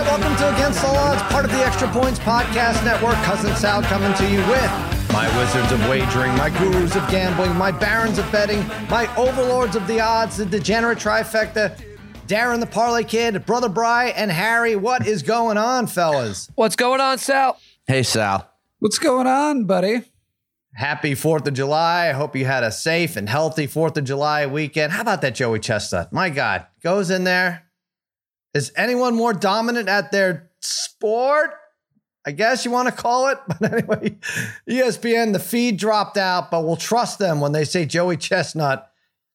right, welcome to Against the Odds, part of the Extra Points Podcast Network. Cousin Sal coming to you with my wizards of wagering, my gurus of gambling, my barons of betting, my overlords of the odds, the degenerate trifecta, Darren the Parlay Kid, Brother Bry, and Harry. What is going on, fellas? What's going on, Sal? Hey, Sal. What's going on, buddy? Happy 4th of July. I hope you had a safe and healthy 4th of July weekend. How about that Joey Chestnut? My God, goes in there. Is anyone more dominant at their sport? I guess you want to call it. But anyway, ESPN, the feed dropped out, but we'll trust them when they say Joey Chestnut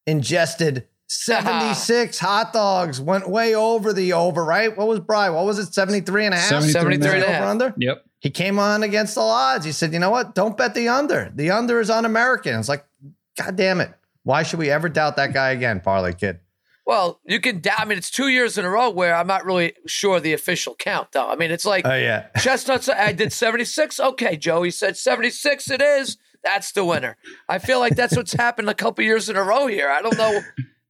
ingested 76 hot dogs, went way over the over, right? What was Bry? What was it? 73 and a half? 73 and a half. over under? Yep. He came on against the odds. He said, you know what? Don't bet the under. The under is un American. It's like, God damn it. Why should we ever doubt that guy again, Parlay Kid? Well, you can doubt. I mean, it's two years in a row where I'm not really sure the official count, though. I mean, it's like Oh, yeah. Chestnuts. I did 76. Okay, Joey said 76. It is. That's the winner. I feel like that's what's happened a couple years in a row here. I don't know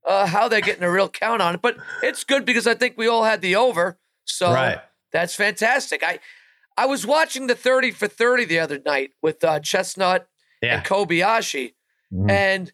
uh, how they're getting a real count on it, but it's good because I think we all had the over. So Right. that's fantastic. I I was watching the 30 for 30 the other night with uh, Chestnut Yeah. and Kobayashi, Mhm. and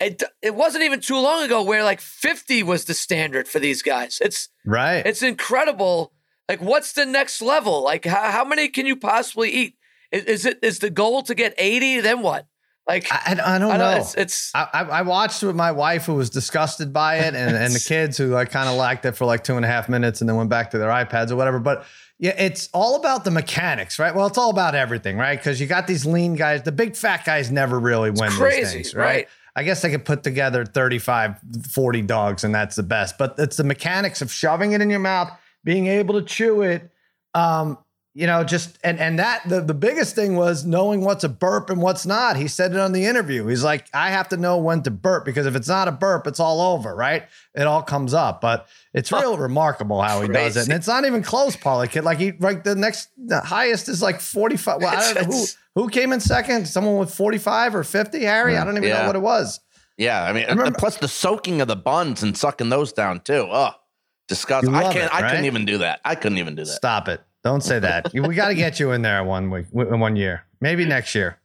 it it wasn't even too long ago where like 50 was the standard for these guys. It's Right. it's incredible. Like, what's the next level? Like, how, how many can you possibly eat? Is, is it is the goal to get 80? Then what? Like, I, I don't I know. it's it's I, I I watched with my wife who was disgusted by it and, and the kids who like kind of liked it for like two and a half minutes and then went back to their iPads or whatever. But yeah, it's all about the mechanics, right? Well, it's all about everything, right? Because you got these lean guys, the big fat guys never really win crazy, these things, right? right. I guess they could put together 35, 40 dogs and that's the best. But it's the mechanics of shoving it in your mouth, being able to chew it. Um, you know, just and and that the, the biggest thing was knowing what's a burp and what's not. He said it on the interview. He's like, I have to know when to burp because if it's not a burp, it's all over, right? It all comes up. But it's real remarkable how he does it. And it's not even close, Parlay Kid. Like he like the next the highest is like 45. Well, I don't know who who came in second? Someone with 45 or 50, Harry? Hmm, I don't even know what it was. Yeah, I mean, remember- plus the soaking of the buns and sucking those down too. Oh, disgusting! I can't. it, I couldn't even do that. I couldn't even do that. Stop it. Don't say that. we got to get you in there one week, one year, maybe next year.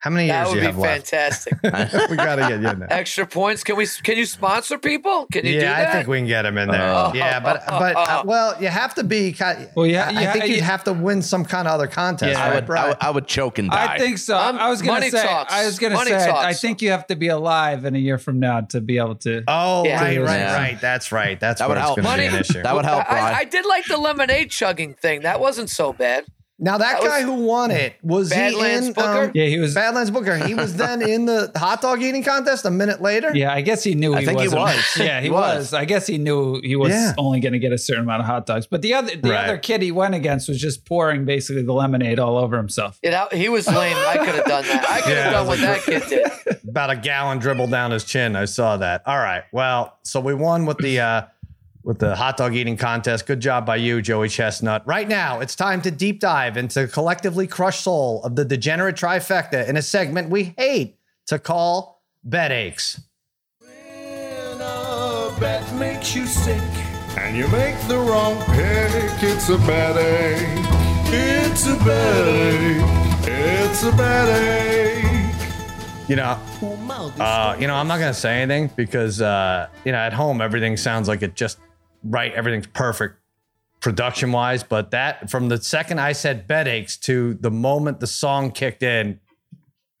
How many that years would do you be have left? fantastic. we got to get you in there. Extra points. Can we? Can you sponsor people? Can you do Yeah, that? I think we can get him in there. Oh. yeah, but but uh, well, you have to be. Well, yeah, I, I yeah, think you'd yeah. have to win some kind of other contest. Yeah. I right, would. I would, I would choke and die. I think so. Um, I was gonna say. talks. I was gonna Money say. talks. I think you have to be alive in a year from now to be able to. Oh, Yeah. right, right, Yeah. right. That's right. That's That what would help. going be Money- an issue. that would help, Brian. I, I did like the lemonade chugging thing. That wasn't so bad. Now that, that guy was- who won it was Badlands he in Booker? um, Yeah, he was. Badlands Booker? He was then in the hot dog eating contest a minute later. Yeah, I guess he knew. I he think he wasn't- was. Yeah, he, He was. was. I guess he knew he was Yeah. only going to get a certain amount of hot dogs. But the other, the Right. other kid he went against was just pouring basically the lemonade all over himself. You know, he was lame. I could have done that. I could have Yeah, done what that kid did. about a gallon dribbled down his chin. I saw that. All right. Well, so we won with the uh with the hot dog eating contest. Good job by you, Joey Chestnut. Right now, it's time to deep dive into the collectively crushed soul of the degenerate trifecta in a segment we hate to call bet aches. When a bet makes you sick and you make the wrong pick, it's a bad ache. It's a bad ache. It's a bad ache. You know, uh, you know, I'm not gonna say anything because uh, you know, at home everything sounds like it just right, everything's perfect production wise. But that from the second I said bet aches to the moment the song kicked in,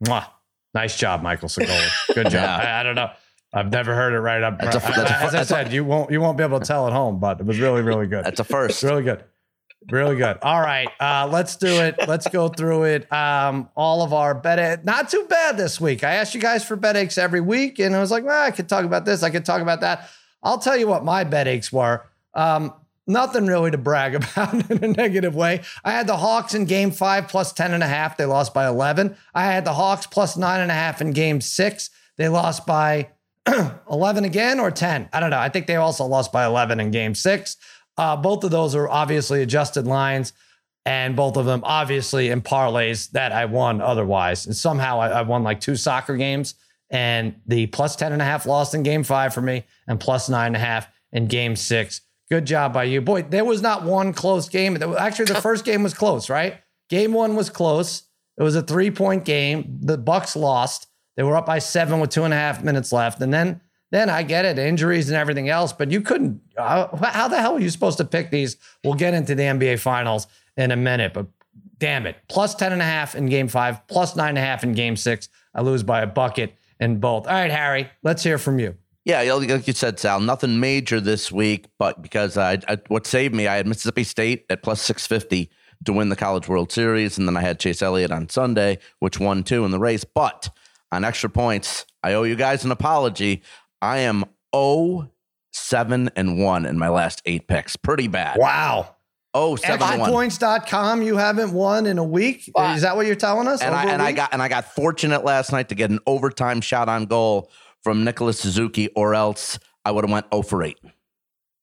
mwah, nice job, Michael Segola. Good job. Yeah. I, I don't know. I've never heard it right up. That's a- that's As I said, you won't you won't be able to tell at home, but it was really really good. That's a first. Really good. Really good. All right. Uh, let's do it. Let's go through it. Um, all of our bet not too bad this week. I asked you guys for bet aches every week, and I was like, well, I could talk about this, I could talk about that. I'll tell you what my bet aches were. Um, nothing really to brag about in a negative way. I had the Hawks in game five plus 10 and a half. They lost by 11. I had the Hawks plus nine and a half in game six. They lost by 11 again or 10. I don't know. I think they also lost by 11 in game six. Uh, both of those are obviously adjusted lines, and both of them obviously in parlays that I won otherwise. And somehow I, I won like two soccer games, and the plus 10 and a half lost in game five for me, and plus nine and a half in game six Good job by you. Boy, there was not one close game. Actually, the first game was close, right? Game one was close. It was a three point game. The Bucks lost. They were up by seven with two and a half minutes left. And then, then I get it, injuries and everything else, but you couldn't. Uh, how, how the hell are you supposed to pick these? We'll get into the NBA finals in a minute, but damn it. Plus 10 and a half in game five, plus nine and a half in game six. I lose by a bucket in both. All right, Harry, let's hear from you. Yeah, like you said, Sal, nothing major this week, but because I, I what saved me, I had Mississippi State at plus 650 to win the College World Series, and then I had Chase Elliott on Sunday, which won two in the race. But on extra points, I owe you guys an apology. I am 0 7 and 1 in my last eight picks. Pretty bad. Wow. Oh, 7 and 1. Points.com, you haven't won in a week. Wow. Is that what you're telling us? and I and I got and I got fortunate last night to get an overtime shot on goal from Nicholas Suzuki, or else I would have went 0 for 8.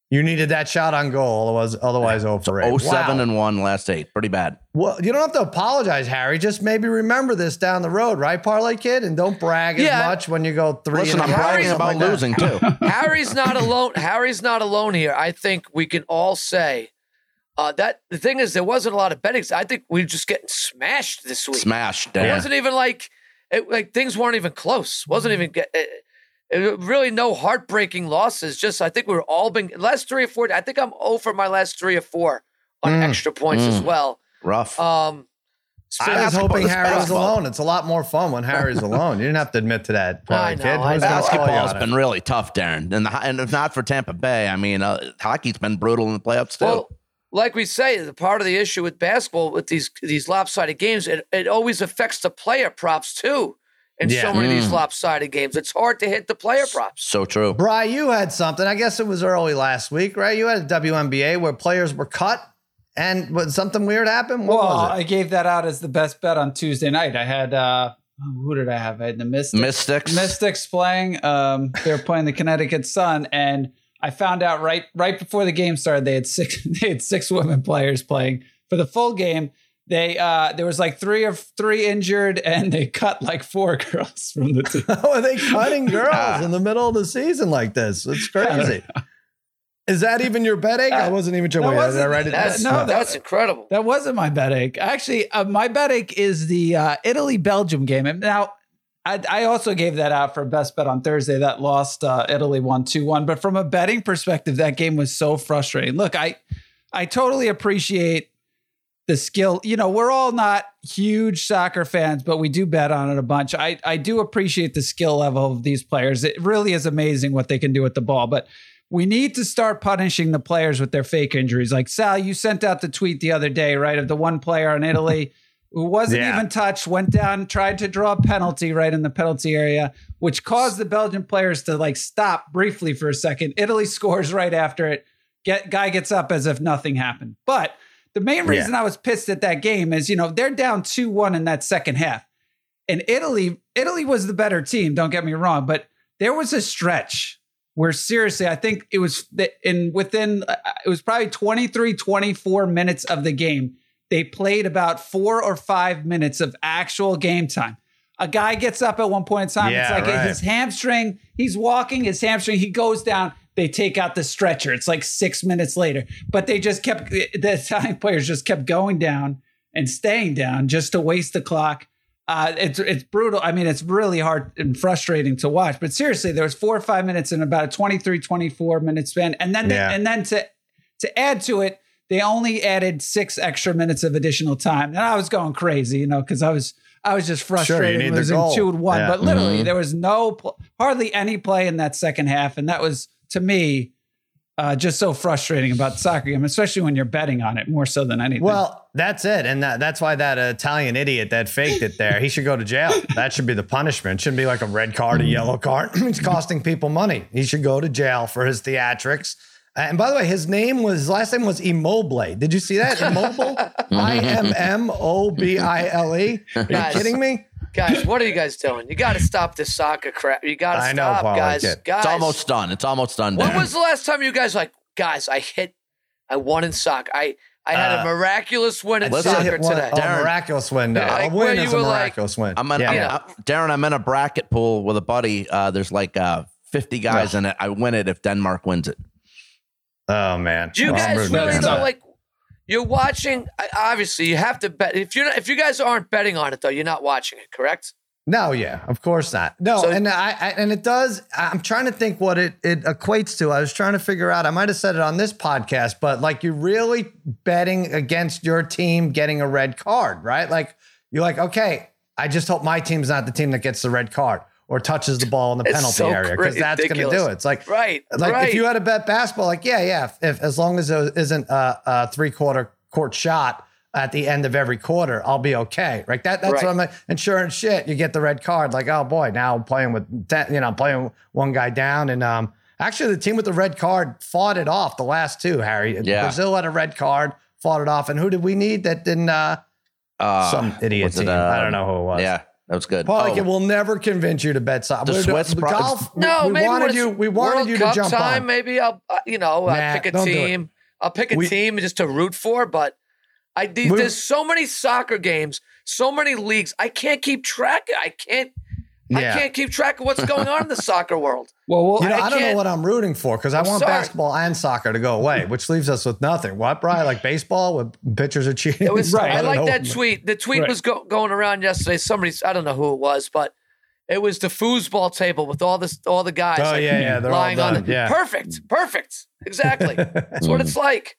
you needed that shot on goal. Otherwise, otherwise 0 for 8. 0 7 Wow. and 1 last eight. Pretty bad. Well, you don't have to apologize, Harry. Just maybe remember this down the road, right, Parlay Kid? And don't brag Yeah. as much when you go three. Listen, and I'm a bragging about like losing too. Harry's not alone. Harry's not alone here. I think we can all say uh, that the thing is there wasn't a lot of betting. I think we are just getting smashed this week. Smashed. It wasn't even like it, like things weren't even close. wasn't even get. It, it- really no heartbreaking losses. Just I think we were all been last three or four. I think I'm over my last three or four on Mm. extra points as Mm. well. Rough. Um, so I was hoping it's Harry was alone. It's a lot more fun when Harry's alone. You didn't have to admit to that, I know, Kid. I Who's gonna call you Basketball's on it? been really tough, Darren, and the, and if not for Tampa Bay, I mean, uh, hockey's been brutal in the playoffs too. Well, like we say, the part of the issue with basketball with these these lopsided games, it, it always affects the player props too. In Yeah. so many of these Mm. lopsided games, it's hard to hit the player props. so true. Bry, you had something. I guess it was early last week, right? You had a WNBA where players were cut and what, something weird happened. What well, was I gave that out as the best bet on Tuesday night. I had uh who did I have? I had the Mystics. Mystics. Mystics playing. Um, they were playing the Connecticut Sun, and I found out right right before the game started they had six they had six women players playing for the full game. They uh, there was like three of three injured, and they cut like four girls from the team. How are they cutting girls in the middle of the season like this? It's crazy. Is that even your betting? I wasn't even sure. That Wait, did I wasn't- write it That's no, that- that's incredible. That wasn't my bet ache. Actually, uh, my bet ache is the uh, Italy Belgium game. And now, I, I also gave that out for best bet on Thursday. That lost. Uh, Italy won two one. But from a betting perspective, that game was so frustrating. Look, I I totally appreciate the skill. You know, we're all not huge soccer fans, but we do bet on it a bunch. I I do appreciate the skill level of these players. It really is amazing what they can do with the ball, but. We need to start punishing the players with their fake injuries. Like Sal, you sent out the tweet the other day, right, of the one player in Italy who wasn't Yeah. even touched, went down, tried to draw a penalty right in the penalty area, which caused the Belgian players to like stop briefly for a second. Italy scores right after it. Get guy gets up as if nothing happened. But the main reason I was pissed at that game is, you know, they're down 2-1 in that second half. And Italy, Italy was the better team, don't get me wrong, but there was a stretch where seriously, I think it was in within uh, it was probably 23 24 minutes of the game. They played about 4 or 5 minutes of actual game time. A guy gets up at one point in time. Yeah, it's like right. his hamstring, he's walking, his hamstring, he goes down. They take out the stretcher. It's like six minutes later. But they just kept, the Italian players just kept going down and staying down just to waste the clock. Uh, it's it's brutal. I mean, it's really hard and frustrating to watch. But seriously, there was four or five minutes in about a 23, 24 minute span. And then Yeah. they, and then to to add to it, they only added six extra minutes of additional time. And I was going crazy, you know, because I was I was just frustrated need the losing goal. two and one. Yeah. But literally, Mhm. there was no pl- hardly any play in that second half, and that was to me uh, just so frustrating about the soccer game, especially when you're betting on it more so than anything. Well, that's it, and that, that's why that Italian idiot that faked it there, he should go to jail. That should be the punishment. Shouldn't be like a red card, a yellow card. He's costing people money. He should go to jail for his theatrics. And by the way, his name was his last name was Immobile. Did you see that? Immobile, I M M O B I L E. Are you Guys. kidding me? guys, what are you guys doing? You got to stop this soccer crap. You got to I know, stop, Paul, guys. it. Guys, It's almost done. It's almost done. When was the last time you guys like, guys? I hit, I won in soccer. I I had Uh, a miraculous win in listen, soccer Hit one- today. Oh, Darren. miraculous win. Yeah, a like where win you is a were like- miraculous win. I'm in, yeah. I'm, Yeah. uh, Darren. I'm in a bracket pool with a buddy. Uh, there's like uh, 50 guys in it. I win it if Denmark wins it. Oh man. Do you Well, guys really against though? that. Like, you're watching. Obviously, you have to bet. If you're not, if you guys aren't betting on it though, you're not watching it, correct? No, yeah, of course not. No, So- and I, I and it does. I'm trying to think what it it equates to. I was trying to figure out. I might have said it on this podcast, but like you're really betting against your team getting a red card, right? Like you're like, okay, I just hope my team's not the team that gets the red card or touches the ball in the It's penalty so area because that's going to do it. It's like Right. like right. if you had to bet basketball, like yeah, yeah, if, if as long as it isn't a, a three quarter court shot at the end of every quarter, I'll be okay. Right? That that's Right. what I'm like. Insurance shit. You get the red card. Like oh boy, now I'm playing with ten, you know I'm playing one guy down and um. Actually, the team with the red card fought it off the last two. Harry, Yeah. Brazil had a red card, fought it off, and who did we need that didn't? uh Uh, Some idiot it, team. I uh, don't know who it was. Yeah, that was good. Paul, Oh, like, it will never convince you to bet soccer. The We're- Swiss pro- golf. we- no, we, maybe when wanted you. We wanted World you Cup to jump time. on. Maybe I'll, uh, you know, Nah, I'll pick a don't do it. team. I'll pick a We- team just to root for. But I these, there's so many soccer games, so many leagues. I can't keep track. I can't. I can't keep track of what's going on in the soccer world. Well, well You know, I I, don't know what I'm rooting for because I want sorry. basketball and soccer to go away, which leaves us with nothing. What, Brian? Like baseball with pitchers are cheating? It was. Right. I don't like that tweet. The tweet Right. was go, going around yesterday. Somebody, I don't know who it was, but it was the foosball table with all this, all the guys. Oh like, yeah, yeah, they're all lying on done. it. Yeah, Perfect. Perfect. Exactly. That's what it's like.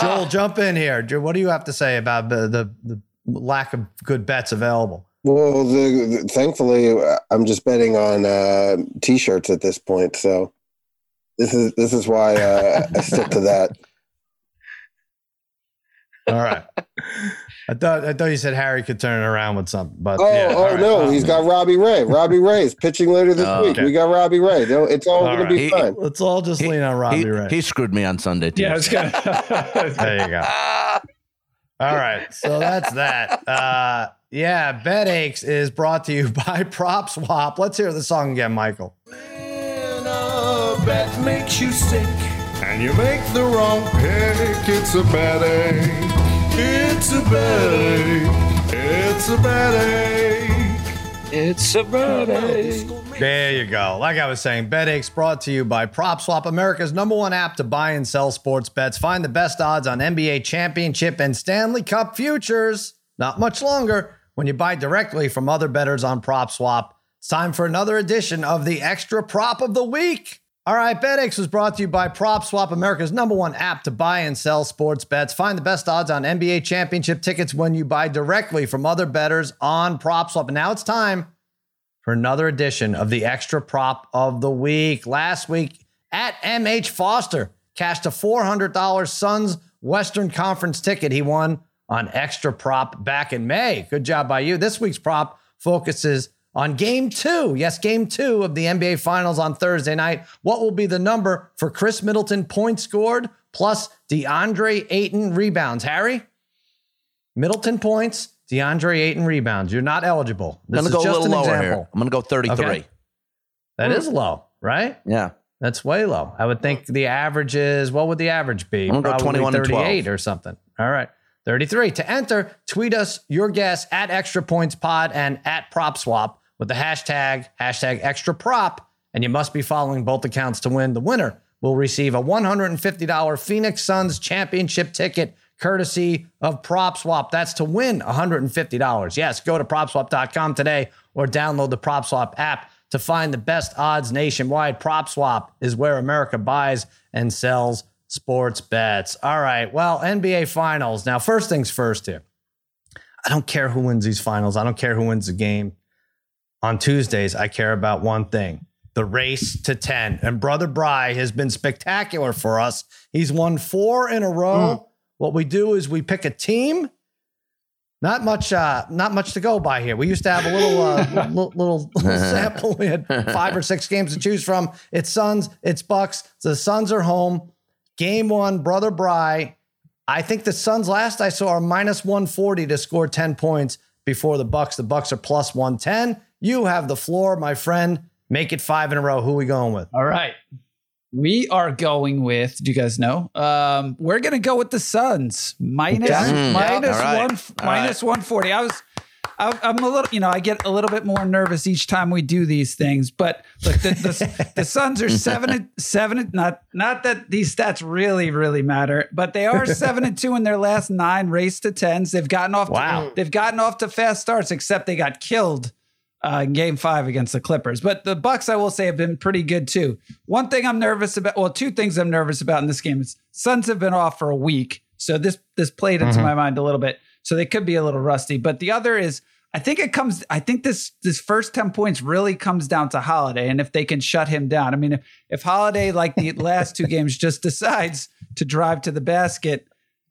Joel, Ah. jump in here. Joe, What do you have to say about the, the the lack of good bets available? Well, the, the, thankfully, uh, I'm just betting on uh, t-shirts at this point. So this is this is why uh, I stick to that. All right. I thought I thought you said Harry could turn it around with something, but Oh, yeah, oh right. no, Well, he's got Robbie Ray. Robbie Ray's pitching later this Oh, week. okay. We got Robbie Ray. They'll- It's all, All going right. to be He- fine. Let's all just He- lean on Robbie he, Ray. he screwed me on Sunday too. yeah, I was gonna. there you go. All right, so that's that. Uh, yeah, Bet Aches is brought to you by Prop Swap. Let's hear the song again, Michael. When a bet makes you sick and you make the wrong pick, it's a bad ache. It's a bad ache. It's a bad ache. It's a birthday. There you go. Like I was saying, Bet Aches brought to you by Prop Swap, America's number one app to buy and sell sports bets. Find the best odds on NBA championship and Stanley Cup futures. Not much longer when you buy directly from other bettors on Prop Swap. It's time for another edition of the Extra Prop of the Week. All right, Bet Aches was brought to you by Prop Swap, America's number one app to buy and sell sports bets. Find the best odds on NBA championship tickets when you buy directly from other bettors on Prop Swap. And now it's time for another edition of the Extra Prop of the Week. Last week at MH Foster cashed a $400 Suns Western Conference ticket he won on Extra Prop back in May. Good job by you. This week's prop focuses on game two. Yes, game two of the NBA Finals on Thursday night. What will be the number for Khris Middleton points scored plus DeAndre Ayton rebounds? Harry? Middleton points, DeAndre Ayton rebounds. You're not eligible. I'm This gonna is go a just little an lower example. here. I'm gonna go 33. Okay. That is low, right? Yeah. That's way low. I would think the average is what would the average be? I'm gonna go 21 and 38 12. or something. All right. 33. To enter, tweet us your guess at extra points pod and at prop swap with the hashtag hashtag extra prop. And you must be following both accounts to win. The winner will receive a $150 Phoenix Suns championship ticket courtesy of Prop Swap. That's to win $150. Yes, go to propswap.com today or download the Prop Swap app to find the best odds nationwide. Prop Swap is where America buys and sells sports bets. All right. Well, NBA Finals. Now, first things first here. I don't care who wins these finals. I don't care who wins the game. On Tuesdays, I care about one thing the race to 10. And Brother Bry has been spectacular for us. He's won four in a row. What we do is we pick a team. Not much, uh, not much to go by here. We used to have a little, uh, little, little, little sample. We had five or six games to choose from. It's Suns, it's Bucks. The Suns are home. Game one, Brother Bry. I think the Suns last I saw are minus 140 to score 10 points before the Bucks. The Bucks are plus 110. You have the floor, my friend. Make it five in a row. Who are we going with? All right. We are going with, do you guys know? Um, we're going to go with the Suns. Minus, Okay. Mm, minus all right. one, All minus 140. I was, I, I'm a little, you know, I get a little bit more nervous each time we do these things. But look, the the, the Suns are seven and seven. and- Not not that these stats really really matter, but they are seven and two in their last nine race to tens. They've gotten off. Wow. To, they've gotten off to fast starts, except they got killed uh, in Game Five against the Clippers. But the Bucks, I will say, have been pretty good too. One thing I'm nervous about. Well, two things I'm nervous about in this game is Suns have been off for a week, so this this played into my mind a little bit. So they could be a little rusty. But the other is, I think it comes. I think this this first ten points really comes down to Holiday, and if they can shut him down. I mean, if, if Holiday, like the last two games, just decides to drive to the basket,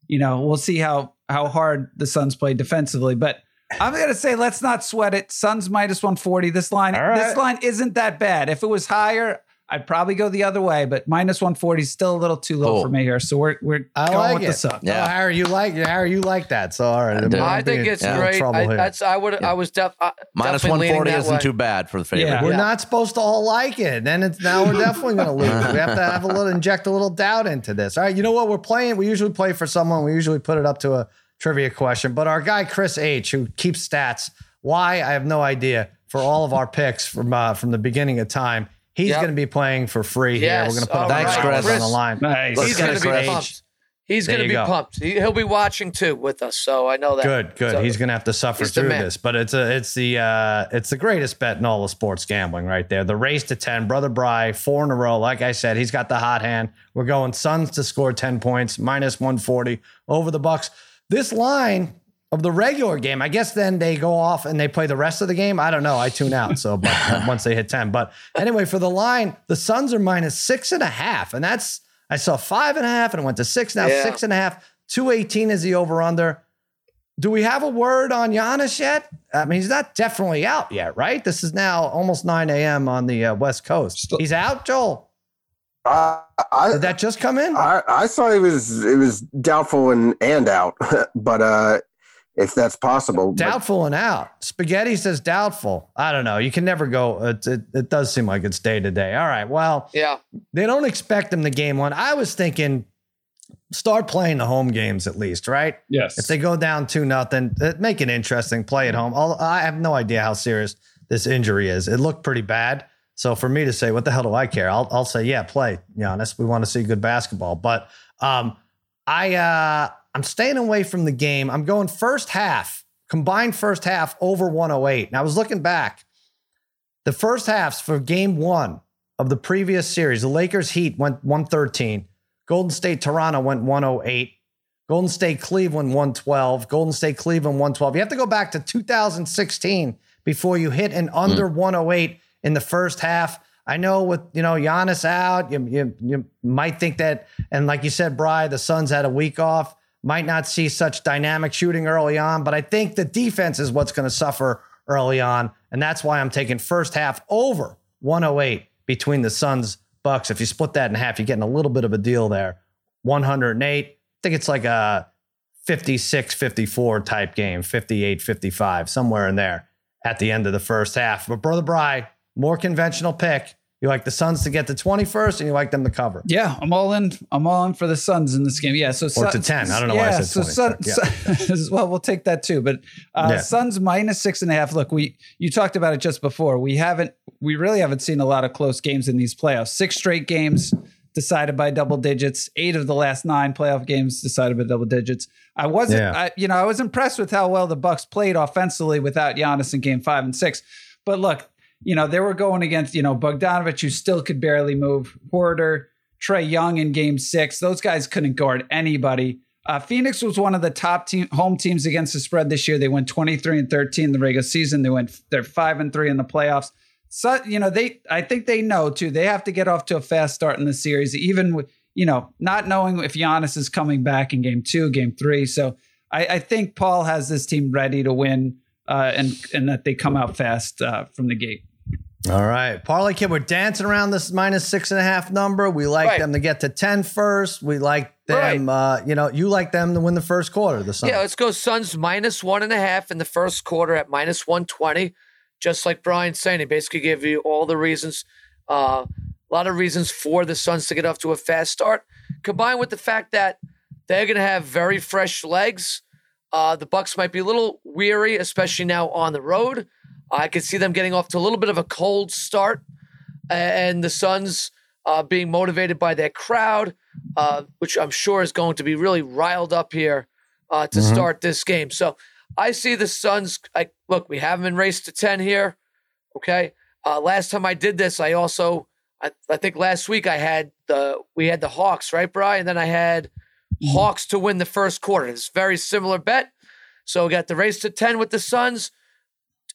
you know, we'll see how how hard the Suns play defensively. But I'm gonna say let's not sweat it. Suns minus 140. This line, right. this line isn't that bad. If it was higher, I'd probably go the other way. But minus 140 is still a little too low Cool. for me here. So we're we're I going like with it. the Suns. Yeah. Oh, Harry, you like Harry, you like that. So all right. I'm I think it's in great. I, that's I would I was def, uh, Minus definitely leaning 140 that isn't way. too bad for the favorite. Yeah. We're Yeah. not supposed to all like it. Then it's now we're definitely going to lose. We have to have a little inject a little doubt into this. All right, you know what we're playing? We usually play for someone. We usually put it up to a trivia question. But our guy Chris H, who keeps stats, why I have no idea. For all of our picks from uh, from the beginning of time, he's Yep. going to be playing for free here. We're going to put All up Thanks, $100 Chris. on the line. Nice. Let's He's going to be Chris. pumped. He's going to be go. pumped. He, he'll be watching too with us, so I know that. Good, good. So- He's going to have to suffer through this, but it's a, it's the, uh, it's the greatest bet in all of sports gambling right there. The race to ten, brother Bry, four in a row. Like I said, he's got the hot hand. We're going Suns to score ten points, minus one forty over the Bucks. This line of the regular game, I guess then they go off and they play the rest of the game. I don't know. I tune out. So, but once they hit ten, but anyway, for the line, the Suns are minus six and a half, and that's I saw five and a half and it went to six now, Yeah. six and a half. 218 is the over under. Do we have a word on Giannis yet? I mean, he's not definitely out yet, right? This is now almost 9 a.m. on the uh, West Coast. Still- He's out, Joel. I, I, Did that just come in? I, I thought it was it was doubtful and and out, but uh, if that's possible, but- Doubtful and out. Spaghetti says doubtful. I don't know. You can never go. It, it, it does seem like it's day to day. All right. Well, Yeah. they don't expect them to game one. I was thinking start playing the home games at least, right? Yes. If they go down two nothing, uh, make it interesting. Play at home. I'll, I have no idea how serious this injury is. It looked pretty bad. So for me to say, what the hell do I care? I'll, I'll say, yeah, play. Giannis. We want to see good basketball. But um, I uh, I'm staying away from the game. I'm going first half, combined first half over 108. And I was looking back. The first halves for game one of the previous series, the Lakers Heat went 113. Golden State Toronto went 108. Golden State Cleveland 112. Golden State Cleveland 112. You have to go back to 2016 before you hit an hmm. under 108 in the first half. I know with you know Giannis out, you, you you might think that, and like you said, Bry, the Suns had a week off, might not see such dynamic shooting early on, but I think the defense is what's going to suffer early on, and that's why I'm taking first half over 108 between the Suns Bucks. If you split that in half, you're getting a little bit of a deal there. 108. I think it's like a 56 54 type game, 58 55, somewhere in there at the end of the first half. But Brother Bry, more conventional pick. You like the Suns to get to 21st and you like them to cover. Yeah, I'm all in. I'm all in for the Suns in this game. Yeah, so Or to 10. I don't know why I said 20, Sun, well, we'll take that too. But uh, Yeah. Suns minus six and a half. Look, we you talked about it just before. We haven't, we really haven't seen a lot of close games in these playoffs. Six straight games decided by double digits. Eight of the last nine playoff games decided by double digits. I wasn't, Yeah. I, you know, I was impressed with how well the Bucks played offensively without Giannis in Game Five and Six. But look, you know, they were going against, you know, Bogdanovich, who still could barely move, Porter, Trae Young in game six. Those guys couldn't guard anybody. Uh, Phoenix was one of the top team home teams against the spread this year. They went 23 and 13 in the regular season. They went they're five and three in the playoffs. So, you know, they I think they know too. They have to get off to a fast start in the series, even with, you know, not knowing if Giannis is coming back in game two, game three. So I, I think Paul has this team ready to win uh, and and that they come out fast uh, from the gate. All right. Parlay Kid, we're dancing around this minus six and a half number. We like Right. them to get to 10 first. We like them, uh, you know, you like them to win the first quarter. The Suns. Yeah, let's go Suns minus one and a half in the first quarter at minus 120. Just like Brian's saying, he basically gave you all the reasons, uh, a lot of reasons for the Suns to get off to a fast start, combined with the fact that they're going to have very fresh legs. Uh, the Bucks might be a little weary, especially now on the road. I could see them getting off to a little bit of a cold start, and the Suns uh, being motivated by their crowd, uh, which I'm sure is going to be really riled up here uh, to Mhm. start this game. So I see the Suns. I, look, we have them in race to ten here. Okay. Uh, last time I did this, I also, I, I think last week I had the we had the Hawks, right, Brian? And then I had Hawks to win the first quarter. It's a very similar bet. So we got the race to ten with the Suns,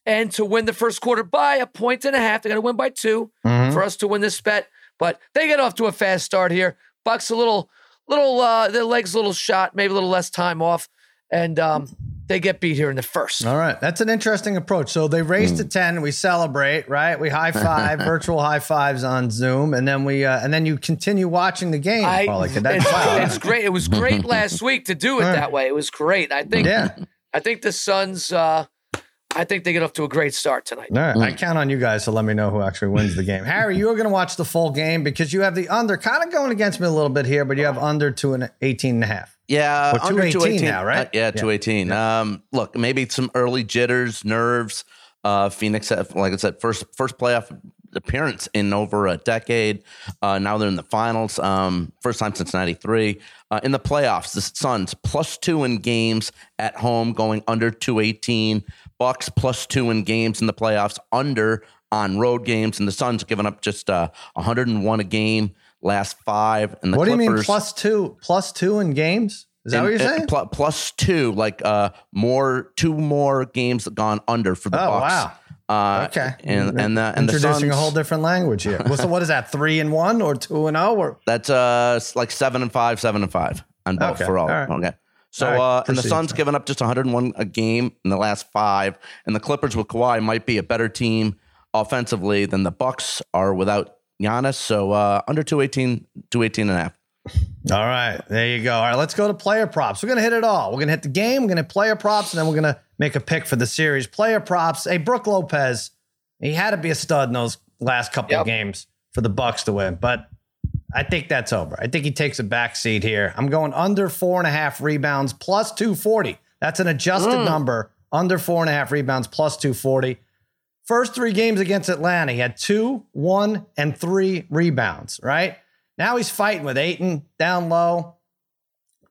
and to win the first quarter by a point and a half. They're going to win by 2 Mhm. for us to win this bet. But they get off to a fast start here. Bucks a little, little, uh, their legs a little shot, maybe a little less time off, and um, they get beat here in the first. All right, that's an interesting approach. So they raise to ten, we celebrate, right? We high five, virtual high fives on Zoom, and then we uh, and then you continue watching the game. I, Paulie. That's it's, it's great. It was great last week to do it that way. It was great. I think. Yeah. I think the Suns. Uh, I think they get off to a great start tonight. All right, I count on you guys to let me know who actually wins the game. Harry, you are going to watch the full game because you have the under, kind of going against me a little bit here, but you have under two and 18 and a half. Yeah, Well, under 218 218 now, right? Uh, yeah, 218. Um, look, maybe some early jitters, nerves. Uh, Phoenix, had- like I said, first first playoff appearance in over a decade. Uh, now they're in the finals. Um, first time since '93. Uh, in the playoffs, the Suns plus two in games at home, going under 218. Bucks plus two in games in the playoffs, under on road games, and the Suns giving up just uh, 101 a game last five. And the what do you mean Clippers- plus two? Plus two in games? Is that what you're saying? pl- plus two, like uh, more two more games gone under for the Oh, Bucks. wow. Uh, Okay. and and the and the Introducing Suns, a whole different language here. Well, so what is that? Three and one or two and oh? Or That's uh like seven and five, seven and five on both Okay, for all. all right. Okay. So right, uh, and the. Suns giving up just 101 a game in the last five, and the Clippers with Kawhi might be a better team offensively than the Bucks are without Giannis. So uh, under 218, 218 and a half. All right, there you go. All right, let's go to player props. We're gonna hit it all. We're gonna hit the game. We're gonna hit player props, and then we're gonna make a pick for the series. Player props. Hey, Brooke Lopez. He had to be a stud in those last couple of games for the Bucks to win, but I think that's over. I think he takes a back seat here. I'm going under four and a half rebounds plus 240. That's an adjusted mm. number. Under four and a half rebounds plus 240. First three games against Atlanta, he had two, one, and three rebounds, right? Now he's fighting with Ayton down low.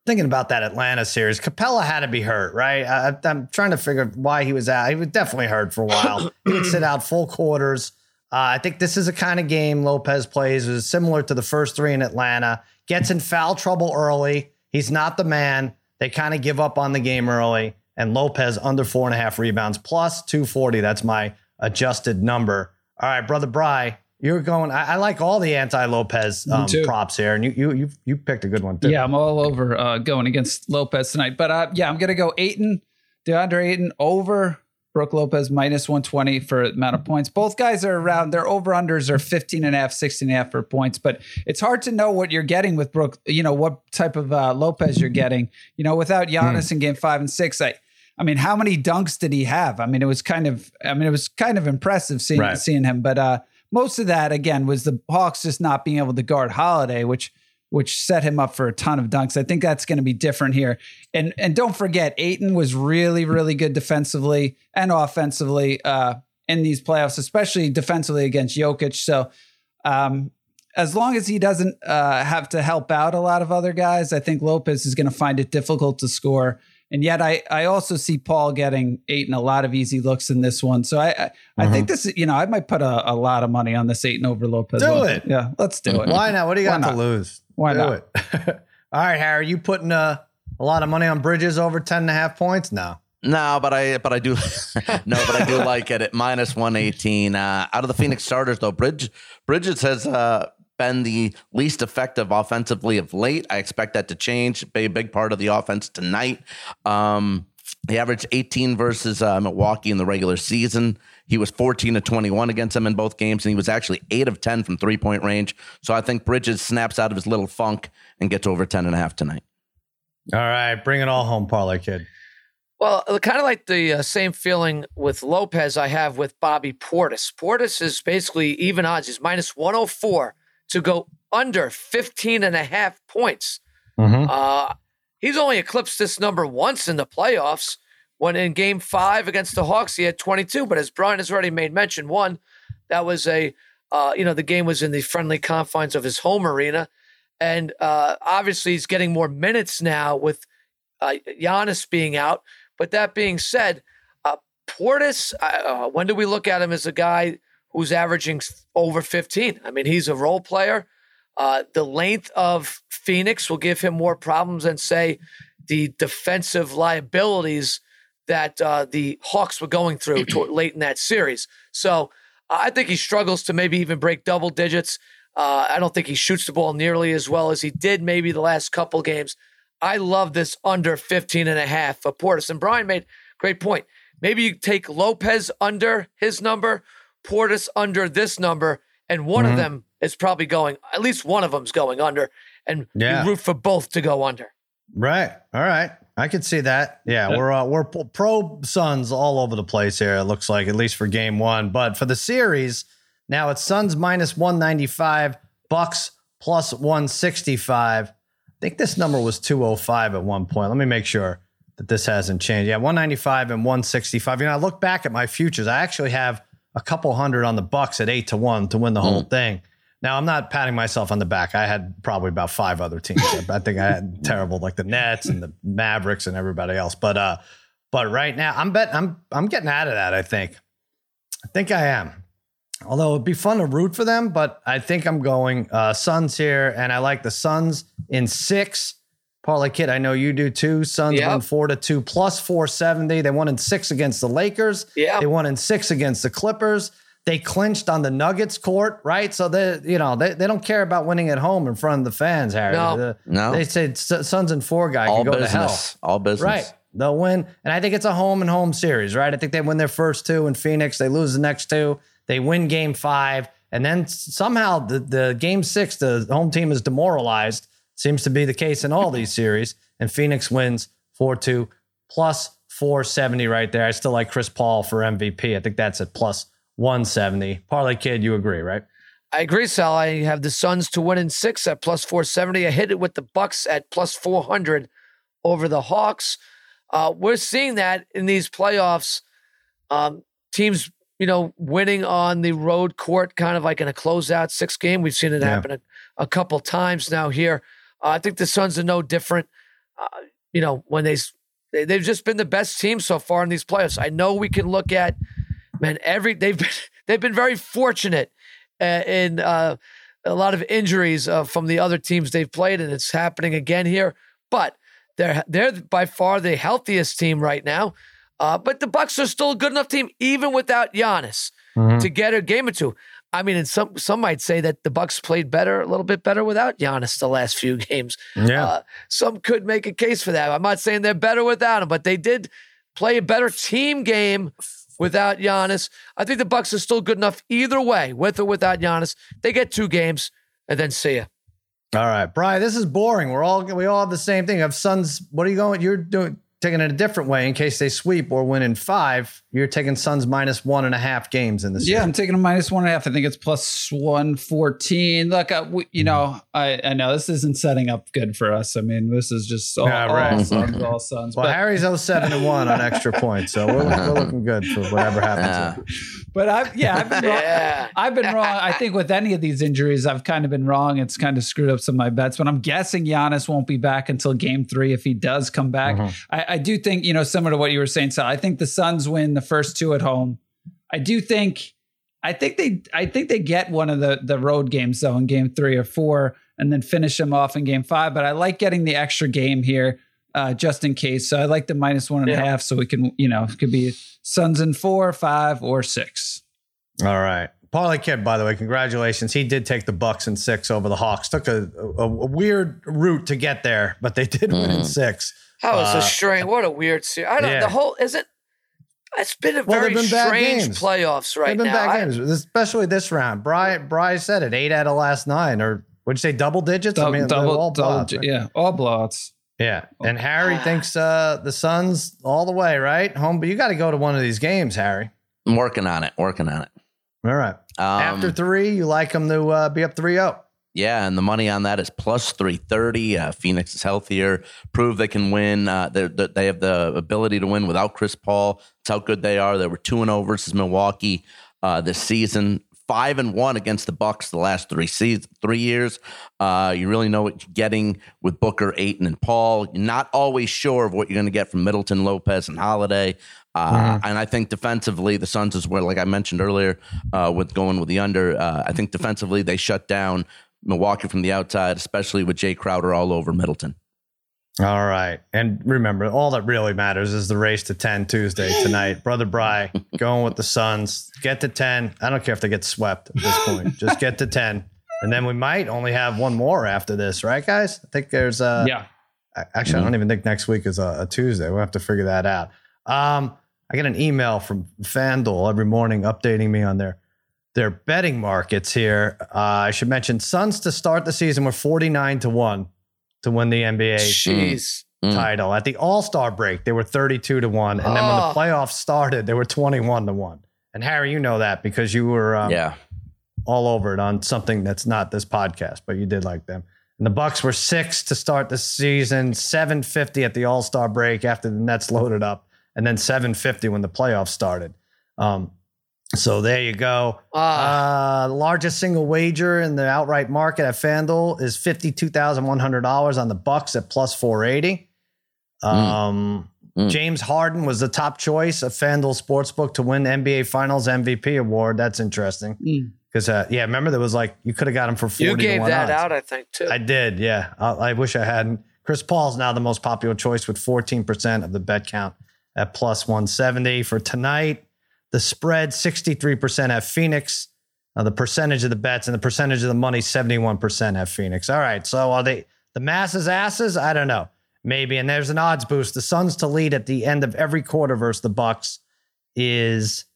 Thinking about that Atlanta series, Capela had to be hurt, right? I, I'm trying to figure why he was out. He was definitely hurt for a while. he would sit out full quarters. Uh, I think this is a kind of game Lopez plays. It was similar to the first three in Atlanta. Gets in foul trouble early. He's not the man. They kind of give up on the game early. And Lopez under four and a half rebounds plus 240. That's my adjusted number. All right, brother Bry, you're going. I, I like all the anti Lopez um, props here, and you you you you picked a good one too. Yeah, I'm all over uh, going against Lopez tonight. But uh, yeah, I'm going to go Ayton, DeAndre Ayton over Brooke Lopez minus 120 for amount of points. Both guys are around, their over unders are 15 and a half, 16 and a half for points. But it's hard to know what you're getting with Brooke, you know, what type of uh, Lopez you're getting. You know, without Giannis in game five and six, I, I mean, how many dunks did he have? I mean, it was kind of, I mean, it was kind of impressive seeing Right. seeing him. But uh, most of that again was the Hawks just not being able to guard Holiday, which which set him up for a ton of dunks. I think that's going to be different here. And and don't forget, Ayton was really really good defensively and offensively uh, in these playoffs, especially defensively against Jokic. So. Um, as long as he doesn't uh, have to help out a lot of other guys, I think Lopez is going to find it difficult to score. And yet, I, I also see Paul getting Ayton a lot of easy looks in this one. So I I, I think this is you know I might put a, a lot of money on this Ayton over Lopez. Do one. it. yeah. Let's do it. Why not? What do you Why got to lose? Why Do not? it. All right, Harry, you putting uh, a lot of money on Bridges over 10 and a half points? No. No, but I but I do no, but I do like it at minus one eighteen. Uh, out of the Phoenix starters, though, Bridge Bridges has uh, been the least effective offensively of late. I expect that to change. Be a big part of the offense tonight. Um, he averaged 18 versus uh, Milwaukee in the regular season. He was 14 to 21 against them in both games, and he was actually 8 of 10 from three point range. So I think Bridges snaps out of his little funk and gets over 10 and a half tonight. All right, bring it all home, parlay kid. Well, kind of like the uh, same feeling with Lopez I have with Bobby Portis. Portis is basically even odds. He's minus 104 to go under 15 and a half points. Mhm. Uh, he's only eclipsed this number once in the playoffs. When in Game Five against the Hawks, he had 22. But as Brian has already made mention, one that was a uh, you know the game was in the friendly confines of his home arena, and uh, obviously he's getting more minutes now with uh, Giannis being out. But that being said, uh, Portis, uh, when do we look at him as a guy who's averaging over 15? I mean, he's a role player. Uh, the length of Phoenix will give him more problems than, say, the defensive liabilities that uh, the Hawks were going through toward, late in that series. So I think he struggles to maybe even break double digits. Uh, I don't think he shoots the ball nearly as well as he did maybe the last couple games. I love this under 15 and a half for Portis. And Brian made great point. Maybe you take Lopez under his number, Portis under this number, and one Mhm. of them is probably going, at least one of them's going under, and Yeah. you root for both to go under. Right. All right. I could see that. Yeah, we're uh, we're pro Suns all over the place here. It looks like at least for game one, but for the series now it's Suns minus one ninety five, Bucks plus one sixty five. I think this number was two oh five at one point. Let me make sure that this hasn't changed. Yeah, one ninety five and one sixty five. You know, I look back at my futures. I actually have a couple hundred on the Bucks at eight to one to win the whole thing. Now I'm not patting myself on the back. I had probably about five other teams. I think I had terrible like the Nets and the Mavericks and everybody else. But uh, but right now I'm bet I'm I'm getting out of that. I think. I think I am. Although it'd be fun to root for them, but I think I'm going uh, Suns here, and I like the Suns in six. Parlay Kid, I know you do too. Suns Yep. won four to two plus four seventy. They won in six against the Lakers. Yeah. They won in six against the Clippers. They clinched on the Nuggets court, right? So they, you know, they, they don't care about winning at home in front of the fans, Harry. No. The- No. They said S- Suns and four guy All can go to hell. business. All business. Right. They'll win. And I think it's a home and home series, right? I think they win their first two in Phoenix. They lose the next two. They win game five. And then somehow the, the game six, the home team is demoralized. Seems to be the case in all these series. And Phoenix wins 4 2 plus 470 right there. I still like Chris Paul for MVP. I think that's at plus 170. Parlay Kid, you agree, right? I agree, Sal. I have the Suns to win in six at plus 470. I hit it with the Bucks at plus 400 over the Hawks. Uh, we're seeing that in these playoffs. Um, teams, you know, winning on the road court, kind of like in a closeout six game. We've seen it Yeah. happen a, a couple times now here. Uh, I think the Suns are no different. Uh, you know, when they, they they've just been the best team so far in these playoffs. I know we can look at man every they've been they've been very fortunate uh, in uh, a lot of injuries uh, from the other teams they've played, and it's happening again here. But they're they're by far the healthiest team right now. Uh, but the Bucks are still a good enough team, even without Giannis, to get a game or two. I mean, and some some might say that the Bucks played better, a little bit better without Giannis the last few games. Yeah. Uh, some could make a case for that. I'm not saying they're better without him, but they did play a better team game without Giannis. I think the Bucks are still good enough either way, with or without Giannis. They get two games and then see ya. All right, Brian, this is boring. We're all we all have the same thing. Of Suns, what are you going? You're doing taking it a different way in case they sweep or win in five. You're taking Suns minus one and a half games in this. Yeah, I'm taking a minus one and a half. I think it's plus one fourteen. Look, uh, we, you know, I, I know this isn't setting up good for us. I mean, this is just all, Yeah, right. all Suns, all Suns. Well, but, Harry's 07 and one on extra points, so we're, we're looking good for whatever happens. Yeah. Here. but I've yeah, I've been wrong. Yeah. I've been wrong. I think with any of these injuries, I've kind of been wrong. It's kind of screwed up some of my bets, but I'm guessing Giannis won't be back until game three if he does come back. Mm-hmm. I, I do think, you know, similar to what you were saying, Sal, I think the Suns win the first two at home. I do think I think they I think they get one of the the road games though in game three or four and then finish them off in game five. But I like getting the extra game here. Uh, just in case. So I like the minus one and a half, Yeah. so we can, you know, it could be Suns in four, five, or six. All right. Parlay Kid, by the way, congratulations. He did take the Bucks in six over the Hawks. Took a, a, a weird route to get there, but they did win in six. How is Uh, a strange? What a weird series. I don't. yeah. The whole is it. It's been a Well, very been strange games. playoffs right They've been now. bad I- games, especially this round. Bry, Bry said it, eight out of last nine, or would you say double digits? Double, they're double, all double, blowouts, right? yeah, all blowouts. Yeah. And Harry thinks uh, the Suns all the way, right? Home, but you got to go to one of these games, Harry. I'm working on it. Working on it. All right. Um, After three, you like them to uh, be up 3 0. Yeah, and the money on that is plus 330. Uh, Phoenix is healthier, prove they can win. Uh, they're, they're- they have the ability to win without Chris Paul. It's how good they are. They were 2 and 0 versus Milwaukee uh, this season. 5 and 1 against the Bucks the last 3 seasons, 3 years. Uh, you really know what you're getting with Booker, Ayton and Paul. You're not always sure of what you're going to get from Middleton, Lopez and Holiday. Uh, And I think defensively, the Suns is where, like I mentioned earlier, uh, with going with the under. Uh, I think defensively they shut down Milwaukee from the outside, especially with Jae Crowder all over Middleton. All right. And remember, all that really matters is the race to 10 Tuesday tonight. Brother Bry going with the Suns. Get to 10. I don't care if they get swept at this point. Just get to 10. And then we might only have one more after this, right, guys? I think there's a. yeah. actually I don't even think next week is a, a Tuesday. We'll have to figure that out. Um, I get an email from FanDuel every morning updating me on their their betting markets here. Uh, I should mention Suns to start the season were 49 to 1 to win the NBA Jeez. Mm. title. At the All Star break, they were 32 to 1. And then when Oh. the playoffs started, they were 21 to 1. And Harry, you know that because you were um, yeah. all over it on something that's not this podcast, but you did like them. And the Bucks were six to start the season, 750 at the All Star break after the Nets loaded up, and then 750 when the playoffs started. Um, so there you go. Ah. Uh, largest single wager in the outright market at FanDuel is fifty-two thousand one hundred dollars on the Bucks at plus four eighty. Um, Mm. James Harden was the top choice of FanDuel Sportsbook to win NBA Finals MVP award. That's interesting Mm. because uh, yeah, remember there was like you could have got him for forty. you gave one that odds. out, I think, too. I did, yeah. I, I wish I hadn't. Chris Paul's now the most popular choice with 14% of the bet count at plus 170. For tonight, the spread 63% have Phoenix. The percentage of the bets and the percentage of the money 71% have Phoenix. All right. So are they the masses asses? I don't know. Maybe. And there's an odds boost. The Suns to lead at the end of every quarter versus the Bucks is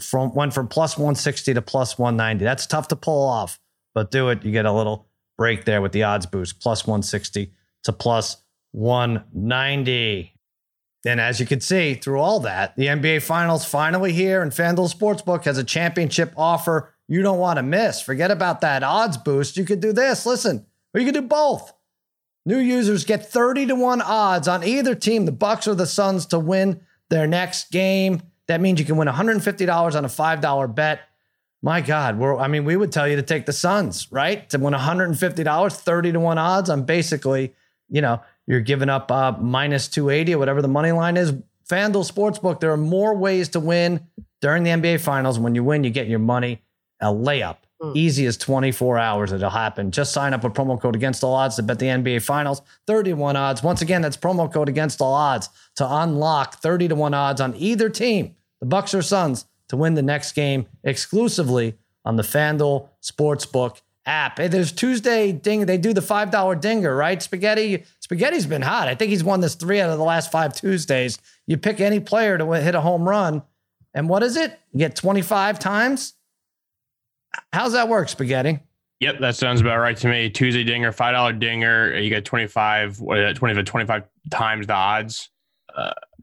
from went from plus 160 to plus 190. That's tough to pull off, but do it. You get a little break there with the odds boost, plus 160 to plus 190. And as you can see through all that, the NBA Finals finally here, and FanDuel Sportsbook has a championship offer you don't want to miss. Forget about that odds boost. You could do this. Listen, or you could do both. New users get 30 to 1 odds on either team, the Bucks or the Suns, to win their next game. That means you can win $150 on a $5 bet. My God, we're, I mean, we would tell you to take the Suns, right? To win $150, 30 to 1 odds on basically, you know, you're giving up uh, minus 280 or whatever the money line is. FanDuel Sportsbook, there are more ways to win during the NBA Finals. When you win, you get your money a layup. Easy as 24 hours, it'll happen. Just sign up with promo code against all odds to bet the NBA Finals. 31 odds. Once again, that's promo code against all odds to unlock 30 to 1 odds on either team, the Bucks or Suns, to win the next game exclusively on the FanDuel Sportsbook app. Hey, there's Tuesday ding. They do the five dollar dinger, right? Spaghetti. Spaghetti's been hot. I think he's won this three out of the last five Tuesdays. You pick any player to hit a home run, and what is it? You get 25 times. How's that work, Spaghetti? Yep, that sounds about right to me. Tuesday dinger, five dollar dinger. You get 25, what, uh, 20 to 25 times the odds.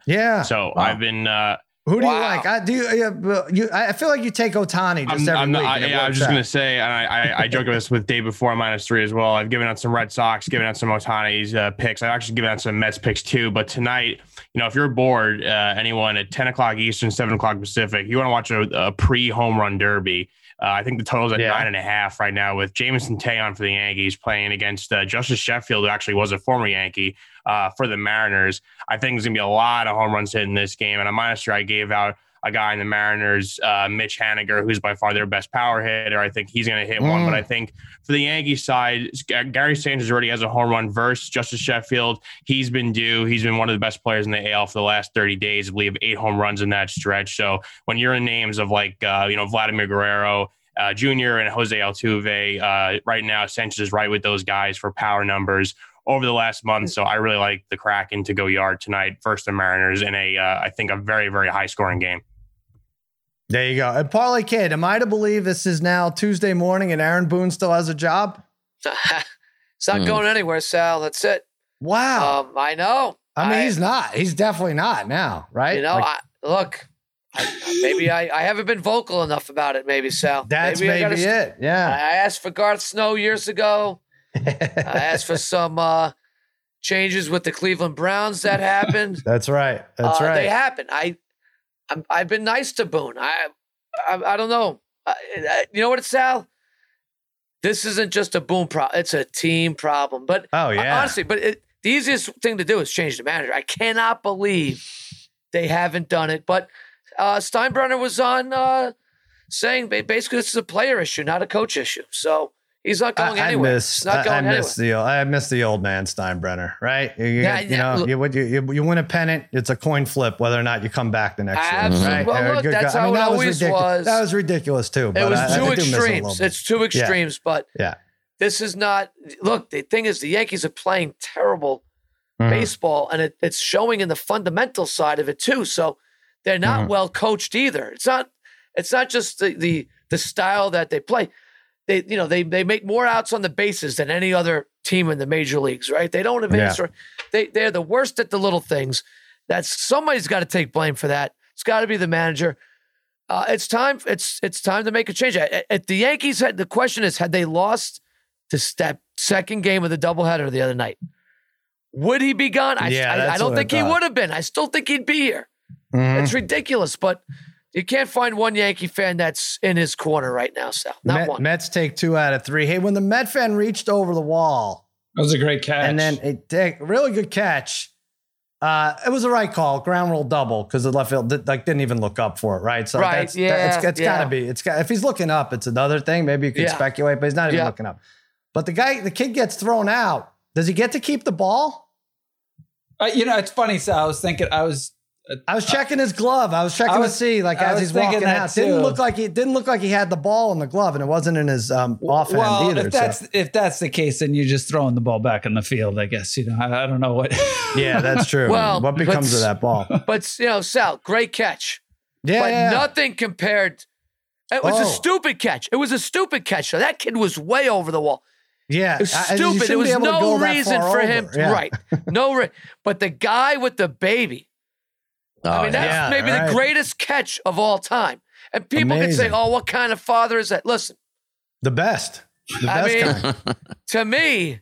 Yeah. So Wow. I've been. Uh, Who do you like? I do. Yeah, but you, I feel like you take Ohtani just I'm, every I'm week. I, yeah, I was just out. gonna say, and I, I, I joked about this with day before minus three as well. I've given out some Red Sox, given out some Ohtani's uh, picks. I've actually given out some Mets picks too. But tonight, you know, if you're bored, uh, anyone at 10 o'clock Eastern, 7 o'clock Pacific, you want to watch a, a pre home run derby. Uh, I think the total's at Yeah. nine and a half right now with Jameson Taillon for the Yankees playing against uh, Justus Sheffield, who actually was a former Yankee uh, for the Mariners. I think there's going to be a lot of home runs hit in this game. And I'm minus three, I gave out a guy in the Mariners, uh, Mitch Haniger, who's by far their best power hitter. I think he's going to hit one. Mm. But I think for the Yankees side, Gary Sanchez already has a home run versus Justus Sheffield. He's been due. He's been one of the best players in the AL for the last 30 days. I believe eight home runs in that stretch. So when you're in names of like, uh, you know, Vladimir Guerrero, uh, Jr. and Jose Altuve, uh, right now, Sanchez is right with those guys for power numbers over the last month. So I really like the Kraken to go yard tonight versus the Mariners in a, uh, I think, a very, very high scoring game. There you go. And Parlay Kid, am I to believe this is now Tuesday morning and Aaron Boone still has a job? it's not Hmm. going anywhere, Sal. That's it. Wow. Um, I know. I mean, I- he's not. He's definitely not now, right? You know, Like, I, look, I, maybe I, I haven't been vocal enough about it. Maybe Sal. That's maybe, maybe, I gotta it. Yeah. I asked for Garth Snow years ago. I asked for some uh, changes with the Cleveland Browns that happened. That's right. That's Uh, right. They happen. I, I'm, I've been nice to Boone. I, I, I don't know. I, I, you know what, Sal? This isn't just a Boone problem. It's a team problem. But oh yeah. honestly, but it, the easiest thing to do is change the manager. I cannot believe they haven't done it. But uh, Steinbrenner was on uh, saying basically this is a player issue, not a coach issue. So he's not going I, I anywhere. miss, not I, going I anywhere. miss the old, I miss the old man Steinbrenner, right? You, you Yeah, you yeah, know, look- you, you, you win a pennant, it's a coin flip whether or not you come back the next year. Absolutely. Right? Well, look, that's guy. I how mean, it that always ridiculous. was. That was ridiculous too. It was I, I two do miss it a little extremes. It's two Yeah. extremes, but Yeah. this is not. Look, the thing is, the Yankees are playing terrible Mhm. baseball, and it, it's showing in the fundamental side of it too. So they're not Mhm. well coached either. It's not. It's not just the the the style that they play. They you know they they make more outs on the bases than any other team in the major leagues. Right? They don't advance. Or, they they're the worst at the little things. That's somebody's got to take blame for that. It's got to be the manager. Uh, it's time. It's it's time to make a change. At, at the Yankees, had the question is, had they lost to that second game of the doubleheader the other night, would he be gone? I, Yeah, I, I don't what I think he would have been. I still think he'd be here. Mhm. It's ridiculous, but you can't find one Yankee fan that's in his corner right now, Sal. Not Met- one. Mets take two out of three. Hey, when the Met fan reached over the wall That was a great catch. and then it take really good catch. Uh, it was a right call, ground rule double because the left field did, like didn't even look up for it, right? So Right, that's, yeah, it's, it's yeah. gotta be. It's got if he's looking up, it's another thing. Maybe you could Yeah. speculate, but he's not even Yeah. looking up. But the guy, the kid gets thrown out. Does he get to keep the ball? Uh, you know, it's funny. So I was thinking, I was I was checking his glove. I was checking I was- to see, like as he's walking that out. Didn't look like he didn't look like he had the ball in the glove, and it wasn't in his um, offhand well. either. if so- that's if that's the case, then you're just throwing the ball back in the field. I guess you know. I, I don't know what. yeah, that's true. Well, what becomes but- of that ball? But you know, Sal, great catch. Yeah, but yeah. nothing compared. It was Oh. a stupid catch. It was a stupid catch. So that kid was way over the wall. yeah. It was I- you stupid. There was be able to no reason for over. him. Yeah. Right. No. Re- but the guy with the baby. I Oh, mean, that's yeah, maybe right. the greatest catch of all time. And people can say, "Oh, what kind of father is that?" Listen, The best. The I mean- kind. to me,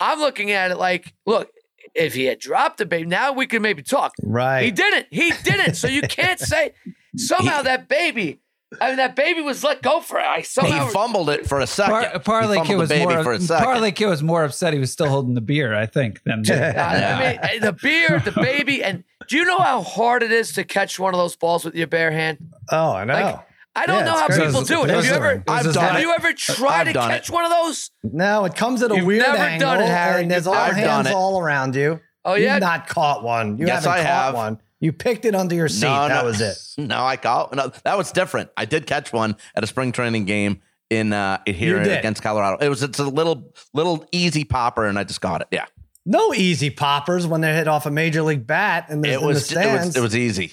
I'm looking at it like, look, if he had dropped the baby, now we can maybe talk. Right. He didn't. He didn't. So you can't say somehow that baby. I mean, that baby was let go for it. I he somehow. fumbled it for a second. Par- He Parlay fumbled Kid was baby more. for a second. Parlay Kid was more upset. He was still holding the beer. I think than. I, I mean, the beer, the baby, and do you know how hard it is to catch one of those balls with your bare hand? oh, I know. Like, I don't Yeah, know how crazy. people do it. Have you ever? I've done Have it. you ever tried I've to catch it. one of those? No, it comes at a You've weird never angle, done it, Harry. and there's all never done hands all around you. Oh yeah. You've not caught one. You Yes, haven't I caught have. one. You picked it under your seat. No, that no. was it. No, I caught no, that was different. I did catch one at a spring training game in uh here against Colorado. It was it's a little little easy popper, and I just got it. Yeah, No easy poppers when they hit off a major league bat in the, it in the was it was it was easy.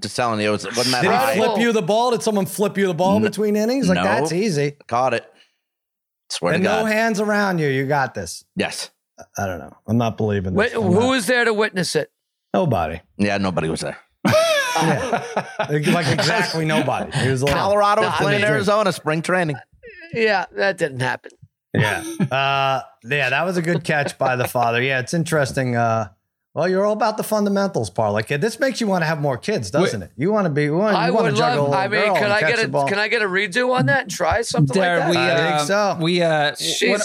Just telling you, it was it wasn't that Did he flip you the ball? Did someone flip you the ball No. between innings? Like No. that's easy. Caught it. Swear And to no hands around you. You got this. yes. I don't know. I'm not believing Wait, this. I'm who not. was there to witness it? Nobody. Yeah, nobody was there. like exactly nobody. He was alone. Colorado No, playing Arizona spring training. Yeah, that didn't happen. Yeah. Uh, yeah, that was a good catch by the father. Yeah, it's interesting. Uh, well, you're all about the fundamentals, parlay kid. This makes you want to have more kids, doesn't it? You want to be. You want, I you want would to juggle love. a I mean, girl can and I catch get the a ball. can I get a redo on that and try something There, like we, that? I think uh, so. we uh,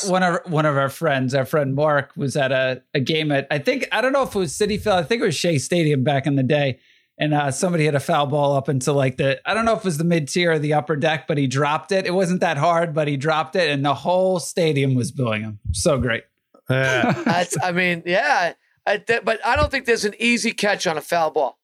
one, one of one of our friends, our friend Mark, was at a, a game at I think I don't know if it was Citi Field, I think it was Shea Stadium back in the day, and uh, somebody hit a foul ball up into like the I don't know if it was the mid tier or the upper deck, but he dropped it. It wasn't that hard, but he dropped it, and the whole stadium was booing him. So great. Yeah. I mean, yeah, I, th- but I don't think there's an easy catch on a foul ball.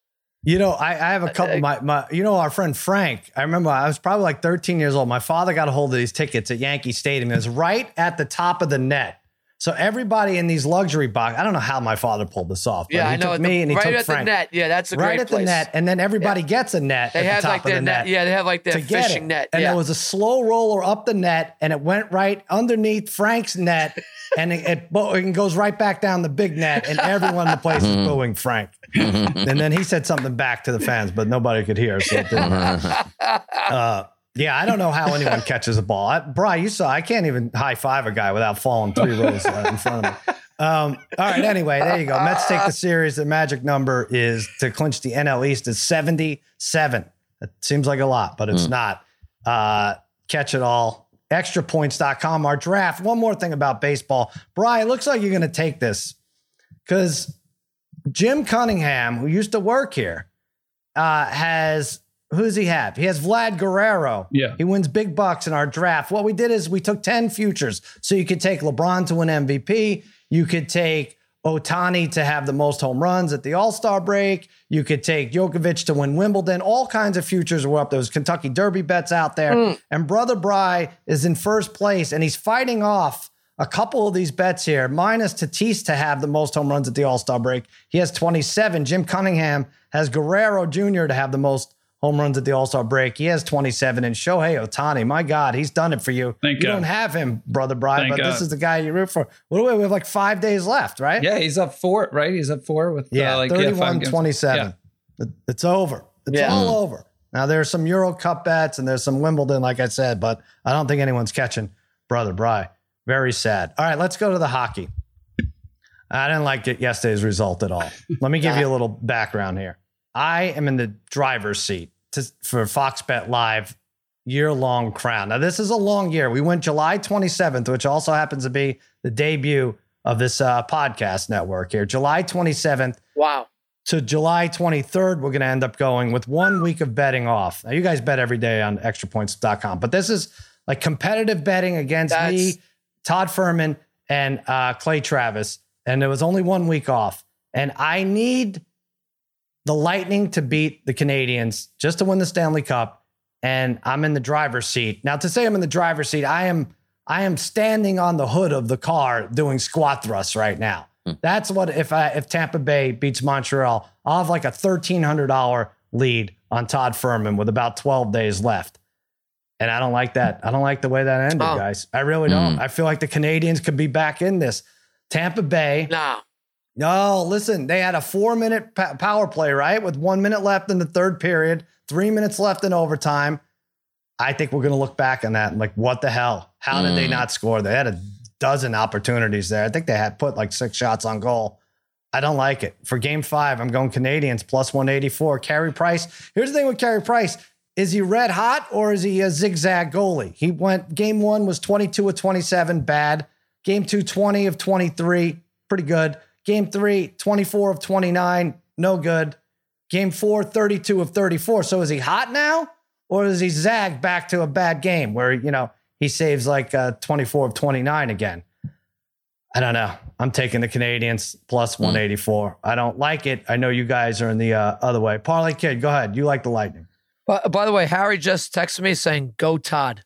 You know, I, I have a couple. My, my, you know, our friend Frank. I remember I was probably like 13 years old. My father got a hold of these tickets at Yankee Stadium. It was right at the top of the net, So everybody in these luxury box, I don't know how my father pulled this off. But Yeah, he I know. Took at me the- and he right took at Frank. the net. Yeah, that's a right great at place. the net, and then everybody gets a net. They at have the top like of the their net. Yeah, they have like their to fishing it. net. And yeah. there was a slow roller up the net, and it went right underneath Frank's net, and it, it, it goes right back down the big net, and everyone in the place is booing Frank. and then he said something back to the fans, but nobody could hear. So it didn't uh, yeah, I don't know how anyone catches a ball. I, Bry, you saw I can't even high five a guy without falling three rows uh, in front of me. Um, all right, anyway, there you go. Mets take the series. The magic number is to clinch the NL East is 77. It seems like a lot, but it's not. Uh, catch it all. Extrapoints.com, our draft. One more thing about baseball. Bry, it looks like you're going to take this because Jim Cunningham, who used to work here, uh, has who does he have? He has Vlad Guerrero. Yeah. He wins big bucks in our draft. What we did is we took 10 futures. So you could take LeBron to win MVP. You could take Ohtani to have the most home runs at the All Star break. You could take Djokovic to win Wimbledon. All kinds of futures were up. There was Kentucky Derby bets out there. Hmm. And Brother Bry is in first place and he's fighting off a couple of these bets here, minus Tatis to have the most home runs at the All Star break. He has 27. Jim Cunningham has Guerrero Jr. to have the most home runs at the All Star break. He has 27. And Shohei Ohtani, my God, he's done it for you. Thank you God. don't have him, Brother Brian, Thank but this is the guy you root for. What do we, we have like five days left, right? Yeah, he's up four, right? He's up four with Yeah, uh, like 31 yeah, 27. It- It's over. It's Yeah. all over. Now, there's some Euro Cup bets and there's some Wimbledon, like I said, but I don't think anyone's catching Brother Bry. Very sad. All right, let's go to the hockey. I didn't like it yesterday's result at all. Let me give you a little background here. I am in the driver's seat to, for Fox Bet Live year long crown. Now, this is a long year. We went July 27th, which also happens to be the debut of this uh, podcast network here. July 27th wow. to July 23rd, we're going to end up going with one week of betting off. Now, you guys bet every day on extrapoints.com, but this is like competitive betting against That's- me, Todd Fuhrman, and uh, Clay Travis. And there was only one week off. And I need the Lightning to beat the Canadiens just to win the Stanley Cup. And I'm in the driver's seat. Now, to say I'm in the driver's seat, I am I am standing on the hood of the car doing squat thrusts right now. Hmm. That's what if I if Tampa Bay beats Montreal, I'll have like a thirteen hundred dollar lead on Todd Fuhrman with about twelve days left. And I don't like that. I don't like the way that ended, Oh. guys. I really don't. Hmm. I feel like the Canadiens could be back in this. Tampa Bay. Nah. No, listen, they had a four minute power play, right? With one minute left in the third period, three minutes left in overtime. I think we're going to look back on that and like, what the hell? How did they mm. not score? They had a dozen opportunities there. I think they had put like six shots on goal. I don't like it. For game five, I'm going Canadiens plus 184. Carey Price. Here's the thing with Carey Price. Is he red hot or is he a zigzag goalie? He went game one was 22 of 27, bad. Game two, 20 of 23, pretty good. Game three, 24 of 29, no good. Game four, 32 of 34. So is he hot now? Or is he zagged back to a bad game where, you know, he saves like uh, 24 of 29 again? I don't know. I'm taking the Canadiens plus 184. I don't like it. I know you guys are in the uh, other way. Parlay Kid, go ahead. You like the Lightning. By, by the way, Harry just texted me saying, "Go Todd."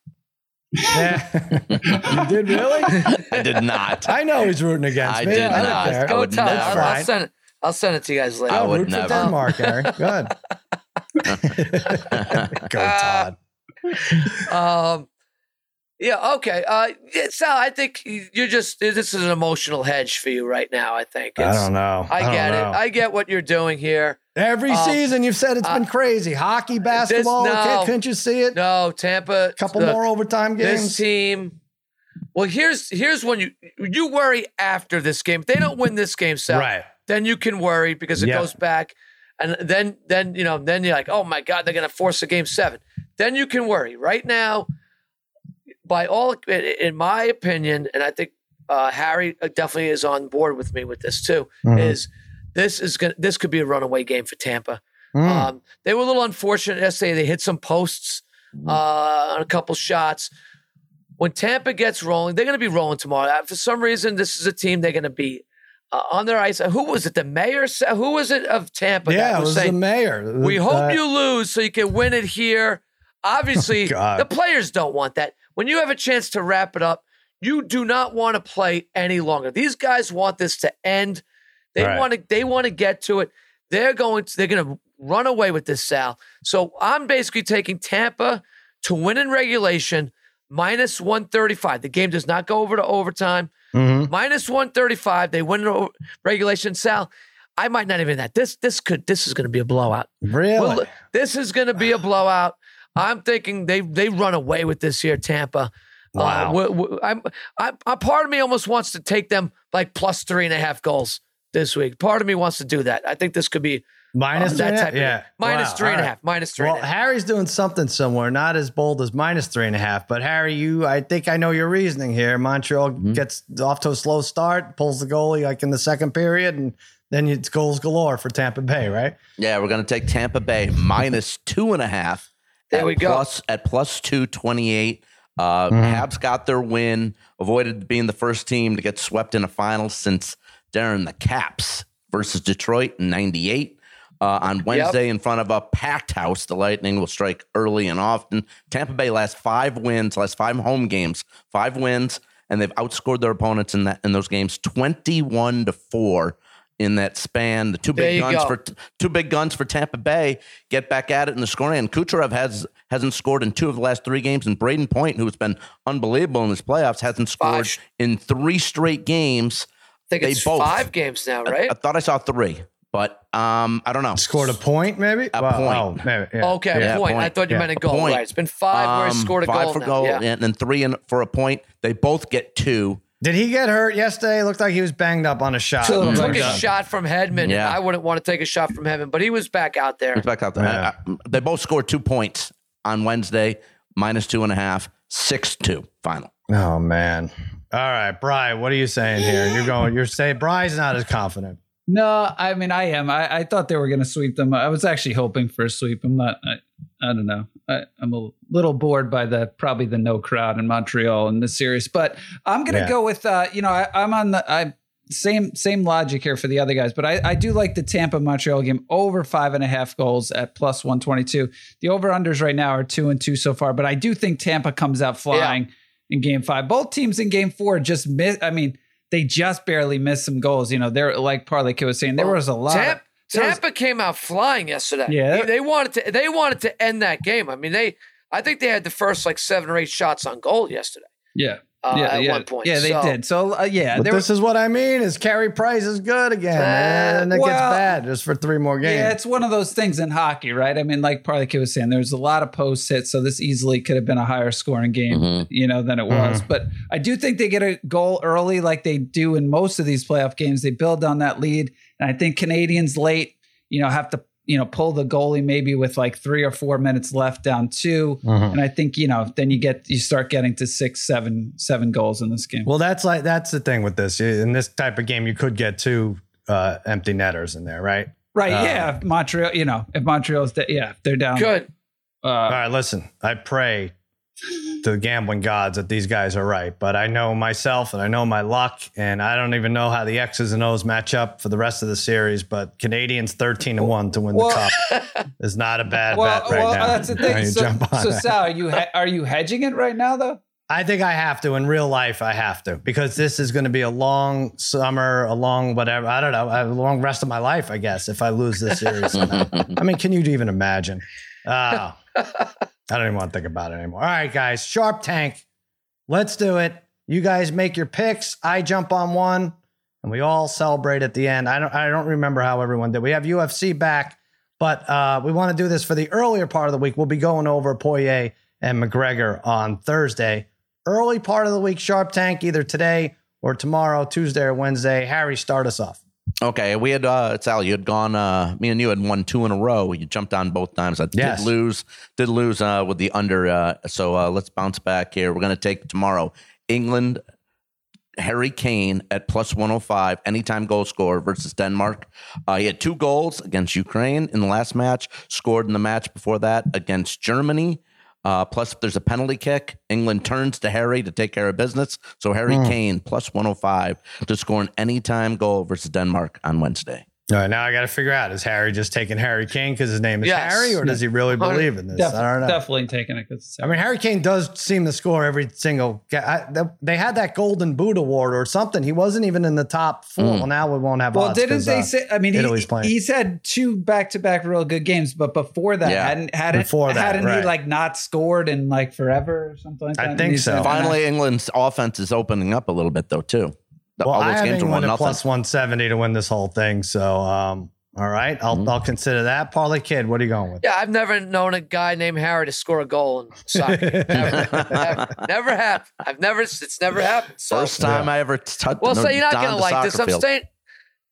Yeah. you did really? I did not. I know he's rooting against I me. did I don't not. care. I Go would Todd. never. I'll, I'll send it. I'll send it to you guys later. I Oh, would root never. for Denmark, Harry. Good. Go, Todd. Um, yeah, okay. Uh, yeah, Sal, I think you're just this is an emotional hedge for you right now. I think. I don't know. I don't get know. it. I get what you're doing here. Every Um, season you've said it's been uh, crazy. Hockey, basketball. no. okay, couldn't you see it? No, Tampa. couple look, more overtime games. This games. team. Well, here's here's when you you worry after this game. If they don't win this game, Sal, Right. then you can worry because it Yeah. goes back, and then then you know then you're like, oh my god, they're gonna force a game seven. Then you can worry. Right now, by all in my opinion, and I think uh, Harry definitely is on board with me with this too. Mhm. Is this is gonna this could be a runaway game for Tampa. Mm. Um, they were a little unfortunate yesterday. They hit some posts uh, on a couple shots. When Tampa gets rolling, they're going to be rolling tomorrow. Uh, For some reason, this is a team they're going to be uh, on their ice. Who was it? The mayor? Who was it of Tampa? yeah, it was was the mayor. we hope Uh, you lose so you can win it here. Obviously, God. the players don't want that. When you have a chance to wrap it up, you do not want to play any longer. These guys want this to end. They Right. want to. They want to get to it. They're going. To, they're going to run away with this, Sal. So I'm basically taking Tampa to win in regulation minus 135. The game does not go over to overtime. Mhm. Minus 135. They win in regulation. Sal, I might not even that. This this could this is going to be a blowout. Really? Well, this is going to be a blowout. I'm thinking they they run away with this here, Tampa. Wow. Uh, w- w- I'm, I, a part of me almost wants to take them like plus three and a half goals this week. Part of me wants to do that. I think this could be Minus uh, three that and a- type of yeah. minus Wow, three and a half. Minus three. Well, and a half. Harry's doing something somewhere, not as bold as minus three and a half. But Harry, you, I think I know your reasoning here. Montreal Mm-hmm. gets off to a slow start, pulls the goalie like in the second period, and then it's goals galore for Tampa Bay, right? Yeah, we're going to take Tampa Bay minus two and a half. There at we go. Plus, at plus 228. Uh, Habs got their win, avoided being the first team to get swept in a final since Darren the Caps versus Detroit in 98. Uh, on Wednesday, in front of a packed house, the Lightning will strike early and often. Tampa Bay last five wins, last five home games, five wins, and they've outscored their opponents in that in those games, twenty-one to four in that span. The two big guns go. for two big guns for Tampa Bay get back at it in the scoring. And Kucherov has hasn't scored in two of the last three games, and Brayden Point, who's been unbelievable in his playoffs, hasn't scored Five. in three straight games. I think they it's both- five games now, right? I thought I saw three, but um, I don't know. Scored a point, maybe? A Well, point. Oh, maybe, yeah. okay, Yeah, a point. I point. thought you Yeah, meant a a goal. point. Right. It's been five where he Um, scored a five goal for now. goal, Yeah. and then three in, for a point. They both get two. Did he get hurt yesterday? It looked like he was banged up on a shot. Two of them Took a shot from Hedman. Yeah. I wouldn't want to take a shot from Hedman, but he was back out there. It's back out there. Yeah. I- I- they both scored two points on Wednesday, minus two and a half, six two final. Oh man. All right, Bry, what are you saying here? You're going. You're saying Bry's not as confident. No, I mean I am. I, I thought they were going to sweep them. I was actually hoping for a sweep. I'm not. I, I don't know. I, I'm a little bored by the probably the no crowd in Montreal in this series, but I'm going to Yeah. go with. Uh, you know, I, I'm on the. I same same logic here for the other guys, but I, I do like the Tampa Montreal game over five and a half goals at plus one twenty two. The over unders right now are two and two so far, but I do think Tampa comes out flying in game five. Both teams in game four just miss. I mean, they just barely missed some goals. You know, they're like Parlay Kid was saying, there was a lot. Tampa, was- came out flying yesterday. Yeah. They, they wanted to. They wanted to end that game. I mean, they. I think they had the first like seven or eight shots on goal yesterday. yeah, Uh, yeah, at yeah. one point. Yeah, they So- did. So uh, yeah, But there this is what I mean: is Carey Price is good again, Uh, and it gets bad just for three more games. Yeah, it's one of those things in hockey, right? I mean, like Parlay Kid was saying, there's a lot of post hits, so this easily could have been a higher scoring game, Mhm. you know, than it was. But I do think they get a goal early, like they do in most of these playoff games. They build on that lead, and I think Canadiens late, you know, have to you know pull the goalie maybe with like three or four minutes left down 2 Mhm. and I think you know then you get you start getting to six, seven, seven goals in this game. Well, that's like that's the thing with this. In this type of game, you could get two uh, empty netters in there, right? right? uh, yeah, if Montreal, you know, if Montreal's, da- yeah, they're down. Good. All Uh, right, listen. I pray to the gambling gods that these guys are right, but I know myself and I know my luck, and I don't even know how the X's and O's match up for the rest of the series. But Canadiens thirteen to one to win Well- the cup is not a bad well, bet right well, now. that's the thing. So, jump on so. Sal, are you he- are you hedging it right now though? I think I have to in real life. I have to because this is going to be a long summer, a long whatever. I don't know, a long rest of my life. I guess if I lose this series, I mean, can you even imagine? Uh, I don't even want to think about it anymore. All right, guys, Sharp Tank, let's do it. You guys make your picks. I jump on one, and we all celebrate at the end. I don't. I don't remember how everyone did. We have UFC back, but uh, we want to do this for the earlier part of the week. We'll be going over Poirier and McGregor on Thursday. Early part of the week, Sharp Tank, either today or tomorrow, Tuesday or Wednesday. Harry, start us off. Okay, we had uh Sal, you had gone uh me and you had won two in a row. You jumped on both times. I Yes. did lose, did lose uh with the under uh so uh let's bounce back here. We're gonna take tomorrow England Harry Kane at plus 105, anytime goal scorer versus Denmark. Uh, he had two goals against Ukraine in the last match, scored in the match before that against Germany. Uh, plus, if there's a penalty kick, England turns to Harry to take care of business. So Harry Kane plus 105 to score an anytime goal versus Denmark on Wednesday. All right, now I got to figure out is Harry just taking Harry Kane because his name is Yes. Harry, or does he really believe in this? Def- I don't know. Definitely taking it because I mean, Harry Kane does seem to score every single. I, they had that Golden Boot award or something. He wasn't even in the top four. Mm. Well, now we won't have. Well, odds didn't 'cause, they uh, say? I mean, Italy's he, playing. he's had two back-to-back real good games, but before that, Yeah. hadn't hadn't Before that, hadn't right. he like not scored in like forever or something like I that? And think so. Finally, England's offense is opening up a little bit, though, too. The- Well, all I those have games were England one at nothing. plus one seventy to win this whole thing. So, um, all right, I'll Mhm. I'll consider that. Parlay kid, what are you going with? Yeah, I've never known a guy named Harry to score a goal in soccer. never, never, never happened. I've never. It's never happened. So, First time I ever touched. well, so you're not gonna like this. soccer I'm field. staying.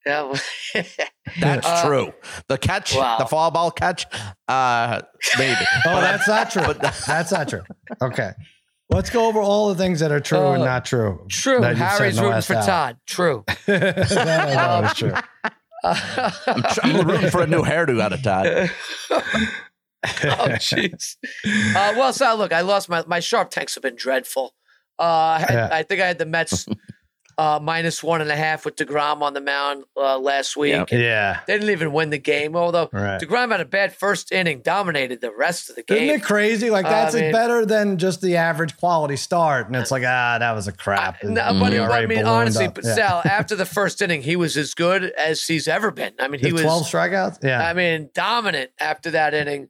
Yeah, That's Uh, true. The catch, wow. the fall ball catch, uh, maybe. Oh, that's not true. But- that's not true. Okay, let's go over all the things that are true and Uh, not true. true. that Harry's in rooting for hour. Todd. True. that I know is true. I'm, tr- I'm rooting for a new hairdo out of Todd. oh jeez. Uh, well, so look, I lost my my sharp tanks have been dreadful. Uh, I, had, Yeah. I think I had the Mets uh, minus one and a half with Degrom on the mound uh, last week. Yep. Yeah, They didn't even win the game, although right. Degrom had a bad first inning, dominated the rest of the game. Isn't it crazy? Like I that's mean- better than just the average quality start, and it's like ah, that was a crap. No, And but, but I mean, honestly, up. but Yeah. Sal, after the first inning, he was as good as he's ever been. I mean, he Did was, twelve strikeouts. Yeah, I mean, dominant after that inning.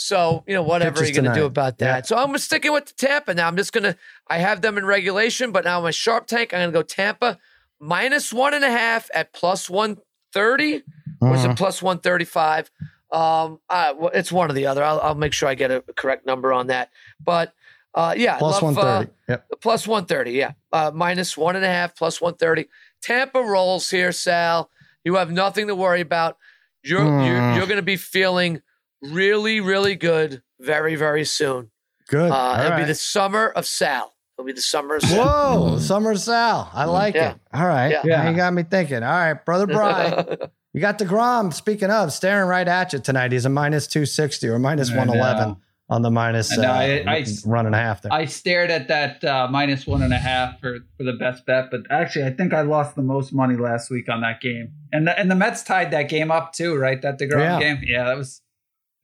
So, you know, whatever you're going to do about that? Yeah. So I'm sticking with the Tampa now. I'm just going to, I have them in regulation, but now my sharp tank, I'm going to go Tampa minus one and a half at plus 130 or is Mhm. it plus 135? Um, uh, well, it's one or the other. I'll, I'll make sure I get a correct number on that. But uh, yeah, I plus love, one uh, yep. Plus 130, yeah. Uh, minus one and a half, plus 130. Tampa rolls here, Sal. You have nothing to worry about. You're you're, Hmm. you're going to be feeling really, really good very, very soon. Good. Uh, it'll be the summer of Sal. It'll be the summer of Sal. Whoa, Summer of Sal. I like Yeah. it. All right. Yeah. Now you got me thinking. All right, brother Brian. you got deGrom, speaking of, staring right at you tonight. He's a minus 260 or 111 on the minus I know. uh, I- I- run and a half there. I stared at that uh, minus one and a half for, for the best bet, but actually, I think I lost the most money last week on that game, and the, and the Mets tied that game up too, right? That Degrom Yeah. game, yeah, that was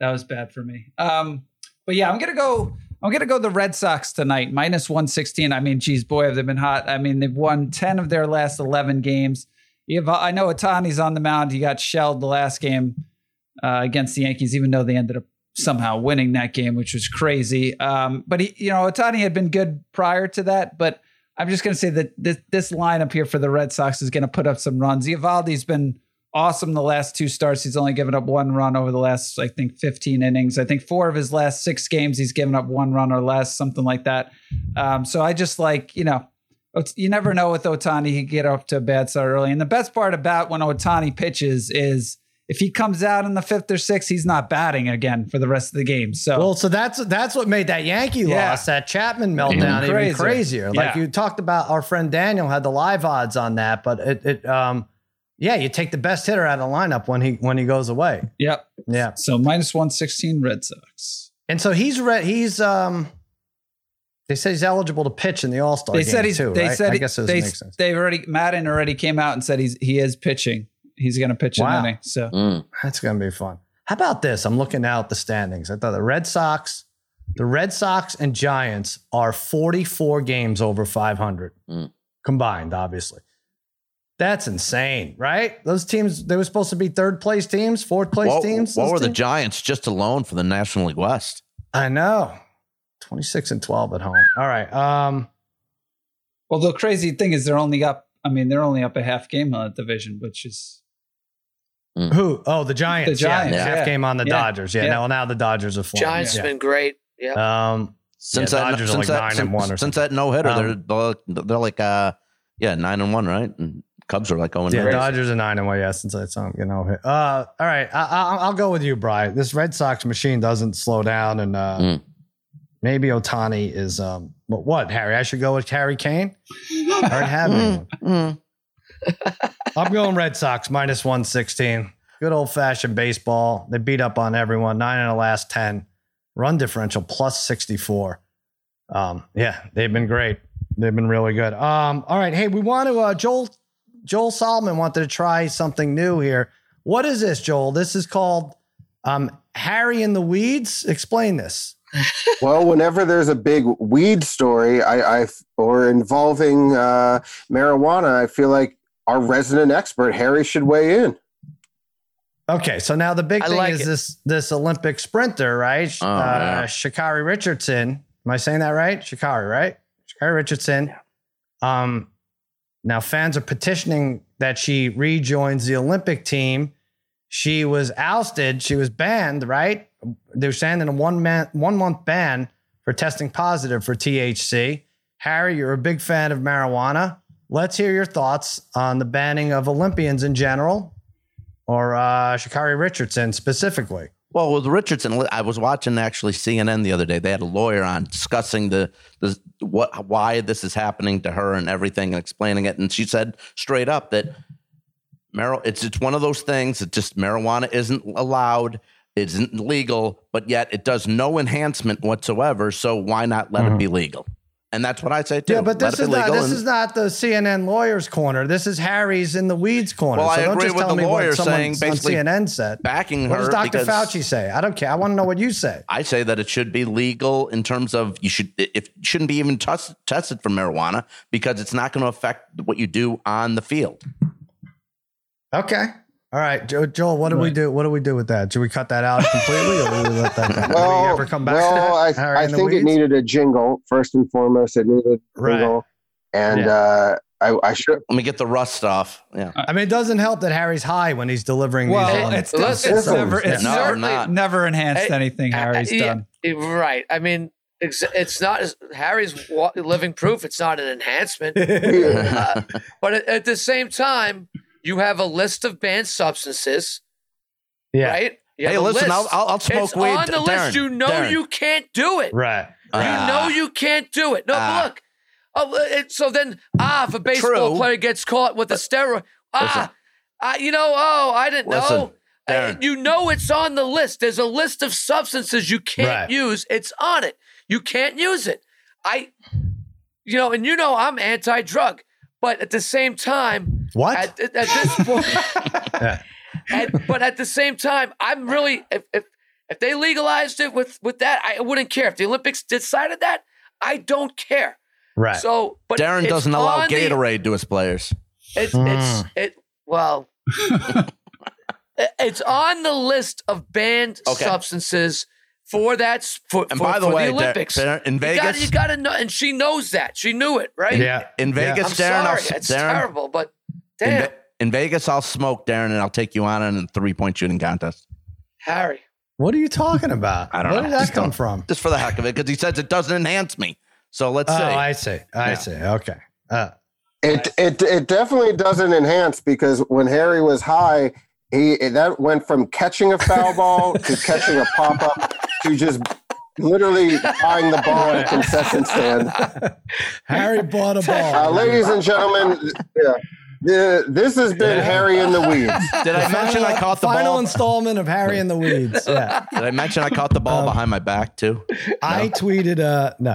that was bad for me. Um, but yeah, I'm gonna go. I'm gonna go the Red Sox tonight, minus one sixteen. I mean, geez, boy, have they been hot. I mean, they've won ten of their last eleven games. You have, I know Ohtani's on the mound. He got shelled the last game uh, against the Yankees, even though they ended up somehow winning that game, which was crazy. Um, but he, you know, Ohtani had been good prior to that. But I'm just going to say that this this lineup here for the Red Sox is going to put up some runs. Eovaldi's been awesome the last two starts. He's only given up one run over the last, I think, 15 innings. I think four of his last six games, he's given up one run or less, something like that. Um, so I just like, you know, you never know with Ohtani. He could get off to a bad start early. And the best part about when Ohtani pitches is if he comes out in the fifth or sixth, he's not batting again for the rest of the game. So Well, so that's that's what made that Yankee Yeah. loss, that Chapman meltdown, even crazier. crazier. Like you talked about, our friend Daniel had the live odds on that, but it, it um, yeah, you take the best hitter out of the lineup when he when he goes away. yep. Yeah, So minus 116 Red Sox. and so he's re- he's um, they said he's eligible to pitch in the All Star. They said he's too, they right? said I he- guess it they makes sense. they've already Maddon already came out and said he's he is pitching. He's going to pitch Wow. an inning. So Mm. That's gonna be fun. How about this? I'm looking out the standings. I thought the Red Sox, the Red Sox and Giants are 44 games over 500 Mm. combined. Obviously, that's insane, right? Those teams they were supposed to be third place teams, fourth place What, teams. what those were the? Giants just alone for the National League West? I know. 26 and 12 at home. All right. Um, well, the crazy thing is they're only up. I mean, they're only up a half game on the division, which is who? Oh, the Giants. The Giants, Yeah, half yeah. game on the Yeah. Dodgers. Yeah. Yeah. Now, now the Dodgers are flying. Giants yeah. have been great. Yeah. Um, Since Yeah, that, since like that, since, and one or since that no hitter, Um, they're they're they're like uh yeah nine and one, right? And Cubs are like going Yeah. Dodgers are nine and one. Yeah, since I saw you know. Uh, all right, I, I, I'll go with you, Brian. This Red Sox machine doesn't slow down, and uh, Mm. maybe Ohtani is um, what, what? Harry, I should go with Harry Kane. I already have anyone. Mm. I'm going Red Sox minus one sixteen. Good old fashioned baseball. They beat up on everyone. Nine in the last ten. Run differential plus sixty four. Um, yeah, they've been great. They've been really good. Um, all right, hey, we want to uh, Joel Joel Solomon wanted to try something new here. What is this, Joel? This is called um, Harry in the Weeds. Explain this. well, whenever there's a big weed story, I, I or involving uh, marijuana, I feel like our resident expert Harry should weigh in. Okay, so now the big I thing like is it. this this Olympic sprinter, right? Oh, uh, yeah. Sha'Carri Richardson. Am I saying that right? Sha'Carri, right? Sha'Carri Richardson. Um, now fans are petitioning that she rejoins the Olympic team. She was ousted. She was banned, right? They're saying in a one man one month ban for testing positive for THC. Harry, you're a big fan of marijuana. Let's hear your thoughts on the banning of Olympians in general, or uh, Sha'Carri Richardson specifically. Well, with Richardson, I was watching actually CNN the other day. They had a lawyer on discussing the the what why this is happening to her and everything and explaining it. And she said straight up that mar- it's it's one of those things that just marijuana isn't allowed, it isn't legal, but yet it does no enhancement whatsoever. So why not let it mm-hmm. be legal? And that's what I say too. Yeah, but this is not this is not the CNN lawyer's corner. This is Harry's in the weeds corner. Well, I so don't agree just with tell the me lawyer what someone saying on CNN said. backing What her does Dr. Fauci say? I don't care. I want to know what you say. I say that it should be legal in terms of you should it shouldn't be even tested for marijuana because it's not going to affect what you do on the field. Okay. All right, Joe, Joel. What do we do? What do we do with that? Should we cut that out completely, or do we let that? Go? do we Well, ever come back well, to that? I, I think it needed a jingle first and foremost. It needed a Right. jingle, and Yeah. uh, I, I should. Let me get the rust off. Yeah. I mean, it doesn't help that Harry's high when he's delivering Well, these. um, it's, Listen, it's never it's No, never, not. never enhanced Hey, anything Harry's Uh, done. yeah, right. I mean, it's, it's not Harry's living proof. It's not an enhancement. Uh, but at, at the same time, you have a list of banned substances, yeah. right? You Hey, listen, list. I'll, I'll, I'll smoke it's weed. on the Darren, list. You know Darren. you can't do it. Right. You Ah. know you can't do it. No, Ah. look. Oh, it, so then, ah, if a baseball True. player gets caught with a steroid, ah, ah, you know, oh, I didn't Listen, know. Uh, you know it's on the list. There's a list of substances you can't Right. use. It's on it. You can't use it. I, you know, and you know I'm anti-drug, but at the same time, What? at, at this point, at, but at the same time, I'm really if, if if they legalized it with with that, I wouldn't care. If the Olympics decided that, I don't care. Right. So, but Darren doesn't allow on the- Gatorade to his players. it's Hmm. it's it well. it- it's on the list of banned Okay. substances for that for, And for, by the for way, the Dar- Olympics. Dar- in you gotta, Vegas- you gotta know, and she knows that. She knew it, right? yeah. In Yeah. Vegas, I'm Darren, sorry, I'll, it's Darren, terrible, but in, damn, Ve- in Vegas, I'll smoke Darren and I'll take you on in a three point shooting contest. Harry. What are you talking about? I don't Where know. Where did that come from? Just for the heck of it, because he says it doesn't enhance me. So let's Oh, see. I see. I Yeah. see. Okay. Uh, It, it it definitely doesn't enhance because when Harry was high, he that went from catching a foul ball to catching a pop up to just literally buying the ball at a concession stand. Harry bought a ball. Uh, ladies and gentlemen, yeah, the, this has been Harry in the weeds. Did I mention I caught the final ball? installment of Harry in the Weeds. Yeah. Did I mention I caught the ball Um, behind my back too? I tweeted uh no.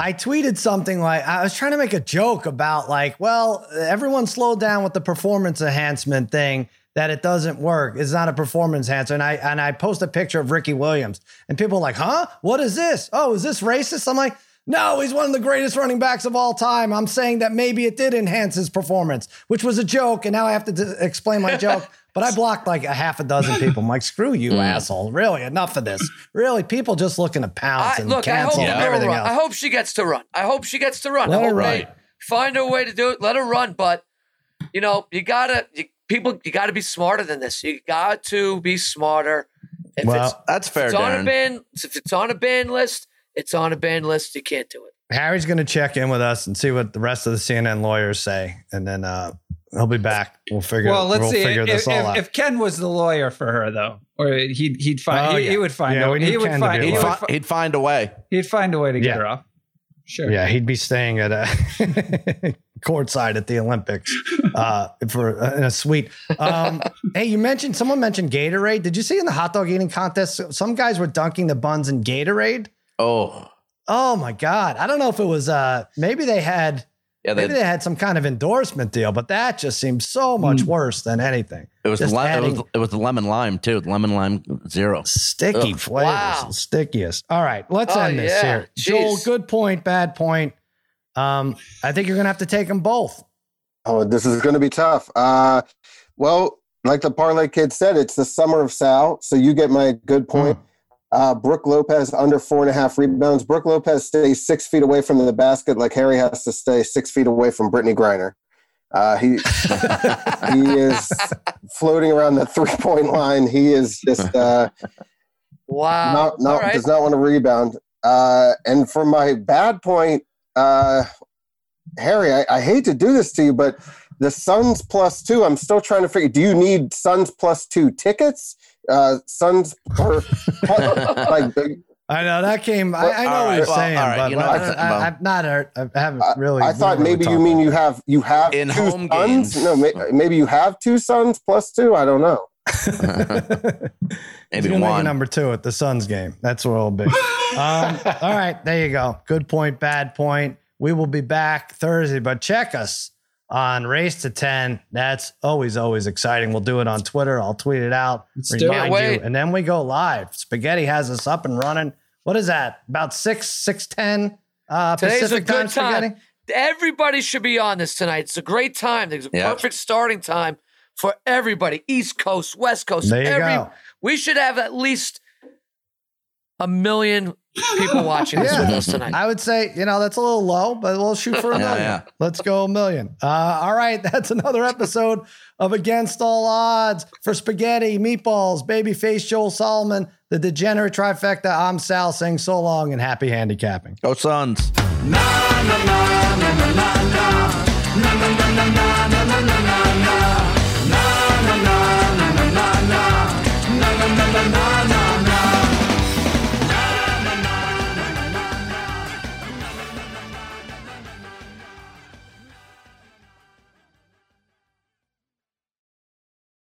I tweeted something like I was trying to make a joke about like, well, everyone slowed down with the performance enhancement thing that it doesn't work. It's not a performance enhancer. And I and I post a picture of Ricky Williams and people are like, huh? What is this? Oh, is this racist? I'm like, no, he's one of the greatest running backs of all time. I'm saying that maybe it did enhance his performance, which was a joke. And now I have to d- explain my joke. But I blocked like a half a dozen people. I'm like, screw you, hmm. asshole. Really, enough of this. Really, people just looking to pounce I, and look, I hope, cancel and everything else. I hope she gets to run. I hope she gets to run. Let I her run. they find a way to do it. Let her run. But you know, you gotta you, people. You gotta be smarter than this. You got to be smarter. If Well, it's, That's fair, it's on a Darren. ban, if it's on a ban list, it's on a ban list. You can't do it. Harry's going to check in with us and see what the rest of the CNN lawyers say, and then uh, he'll be back. We'll figure. Well, let's we'll see. Figure If, this all if- out. if Ken was the lawyer for her, though, or he'd he'd find Oh, he, yeah. he would find Yeah, a, we need he would Ken to find be he a He'd, would, fi- fi- he'd find a way. he'd find a way to get her off. Sure. yeah, he'd be staying at a courtside at the Olympics uh, for uh, in a suite. Um, hey, you mentioned someone mentioned Gatorade. Did you see in the hot dog eating contest some guys were dunking the buns in Gatorade? Oh, Oh my god! I don't know if it was. Uh, maybe they had Yeah, they, Maybe they had some kind of endorsement deal, but that just seems so much worse than anything. it was just le- it was it was the lemon lime too. Lemon lime zero. Sticky Ugh. flavors, Wow. the stickiest. All right, let's Oh, end this yeah. here. Joel, good point, bad point. Um, I think you're gonna have to take them both. Oh, this is going to be tough. Uh, well, like the parlay kid said, it's the summer of Sal. So you get my good point. Uh, Brook Lopez under four and a half rebounds. Brook Lopez stays six feet away from the basket, like Harry has to stay six feet away from Brittney Griner. Uh, he he is floating around the three point line. He is just uh, Wow. not, not All right. does not want to rebound. Uh, and for my bad point, uh, Harry, I, I hate to do this to you, but the Suns plus two. I'm still trying to figure. Do you need Suns plus two tickets? Uh, Suns or like I know that came. I, I know All what you're well, saying, all right, but, you know but I, Mo? I, have not heard. I haven't I- really. I thought we maybe you mean talked you have you have In two home Suns. games. No, may, maybe you have two sons plus two. I don't know. about- He's Maybe gonna make a one. number two at the Suns game. That's where it'll be. um, all right, there you go. Good point, bad point. We will be back Thursday, but check us on Race to 10. That's always, always exciting. We'll do it on Twitter. I'll tweet it out, Let's do it. remind you, and then we go live. Spaghetti has us up and running. What is that? About 6, 610 uh, Today's Pacific a good time, Spaghetti? Everybody should be on this tonight. It's a great time. It's a Yeah. perfect starting time for everybody. East Coast, West Coast. There you every, go. We should have at least a million people watching this Yeah. with us tonight. I would say, you know, that's a little low, but we'll shoot for a million. yeah. Let's go a million. Uh, all right. That's another episode of Against All Odds for Spaghetti, Meatballs, Babyface Joel Solomon, the Degenerate Trifecta. I'm Sal saying so long and happy handicapping. Go Suns. Na na na na na na na.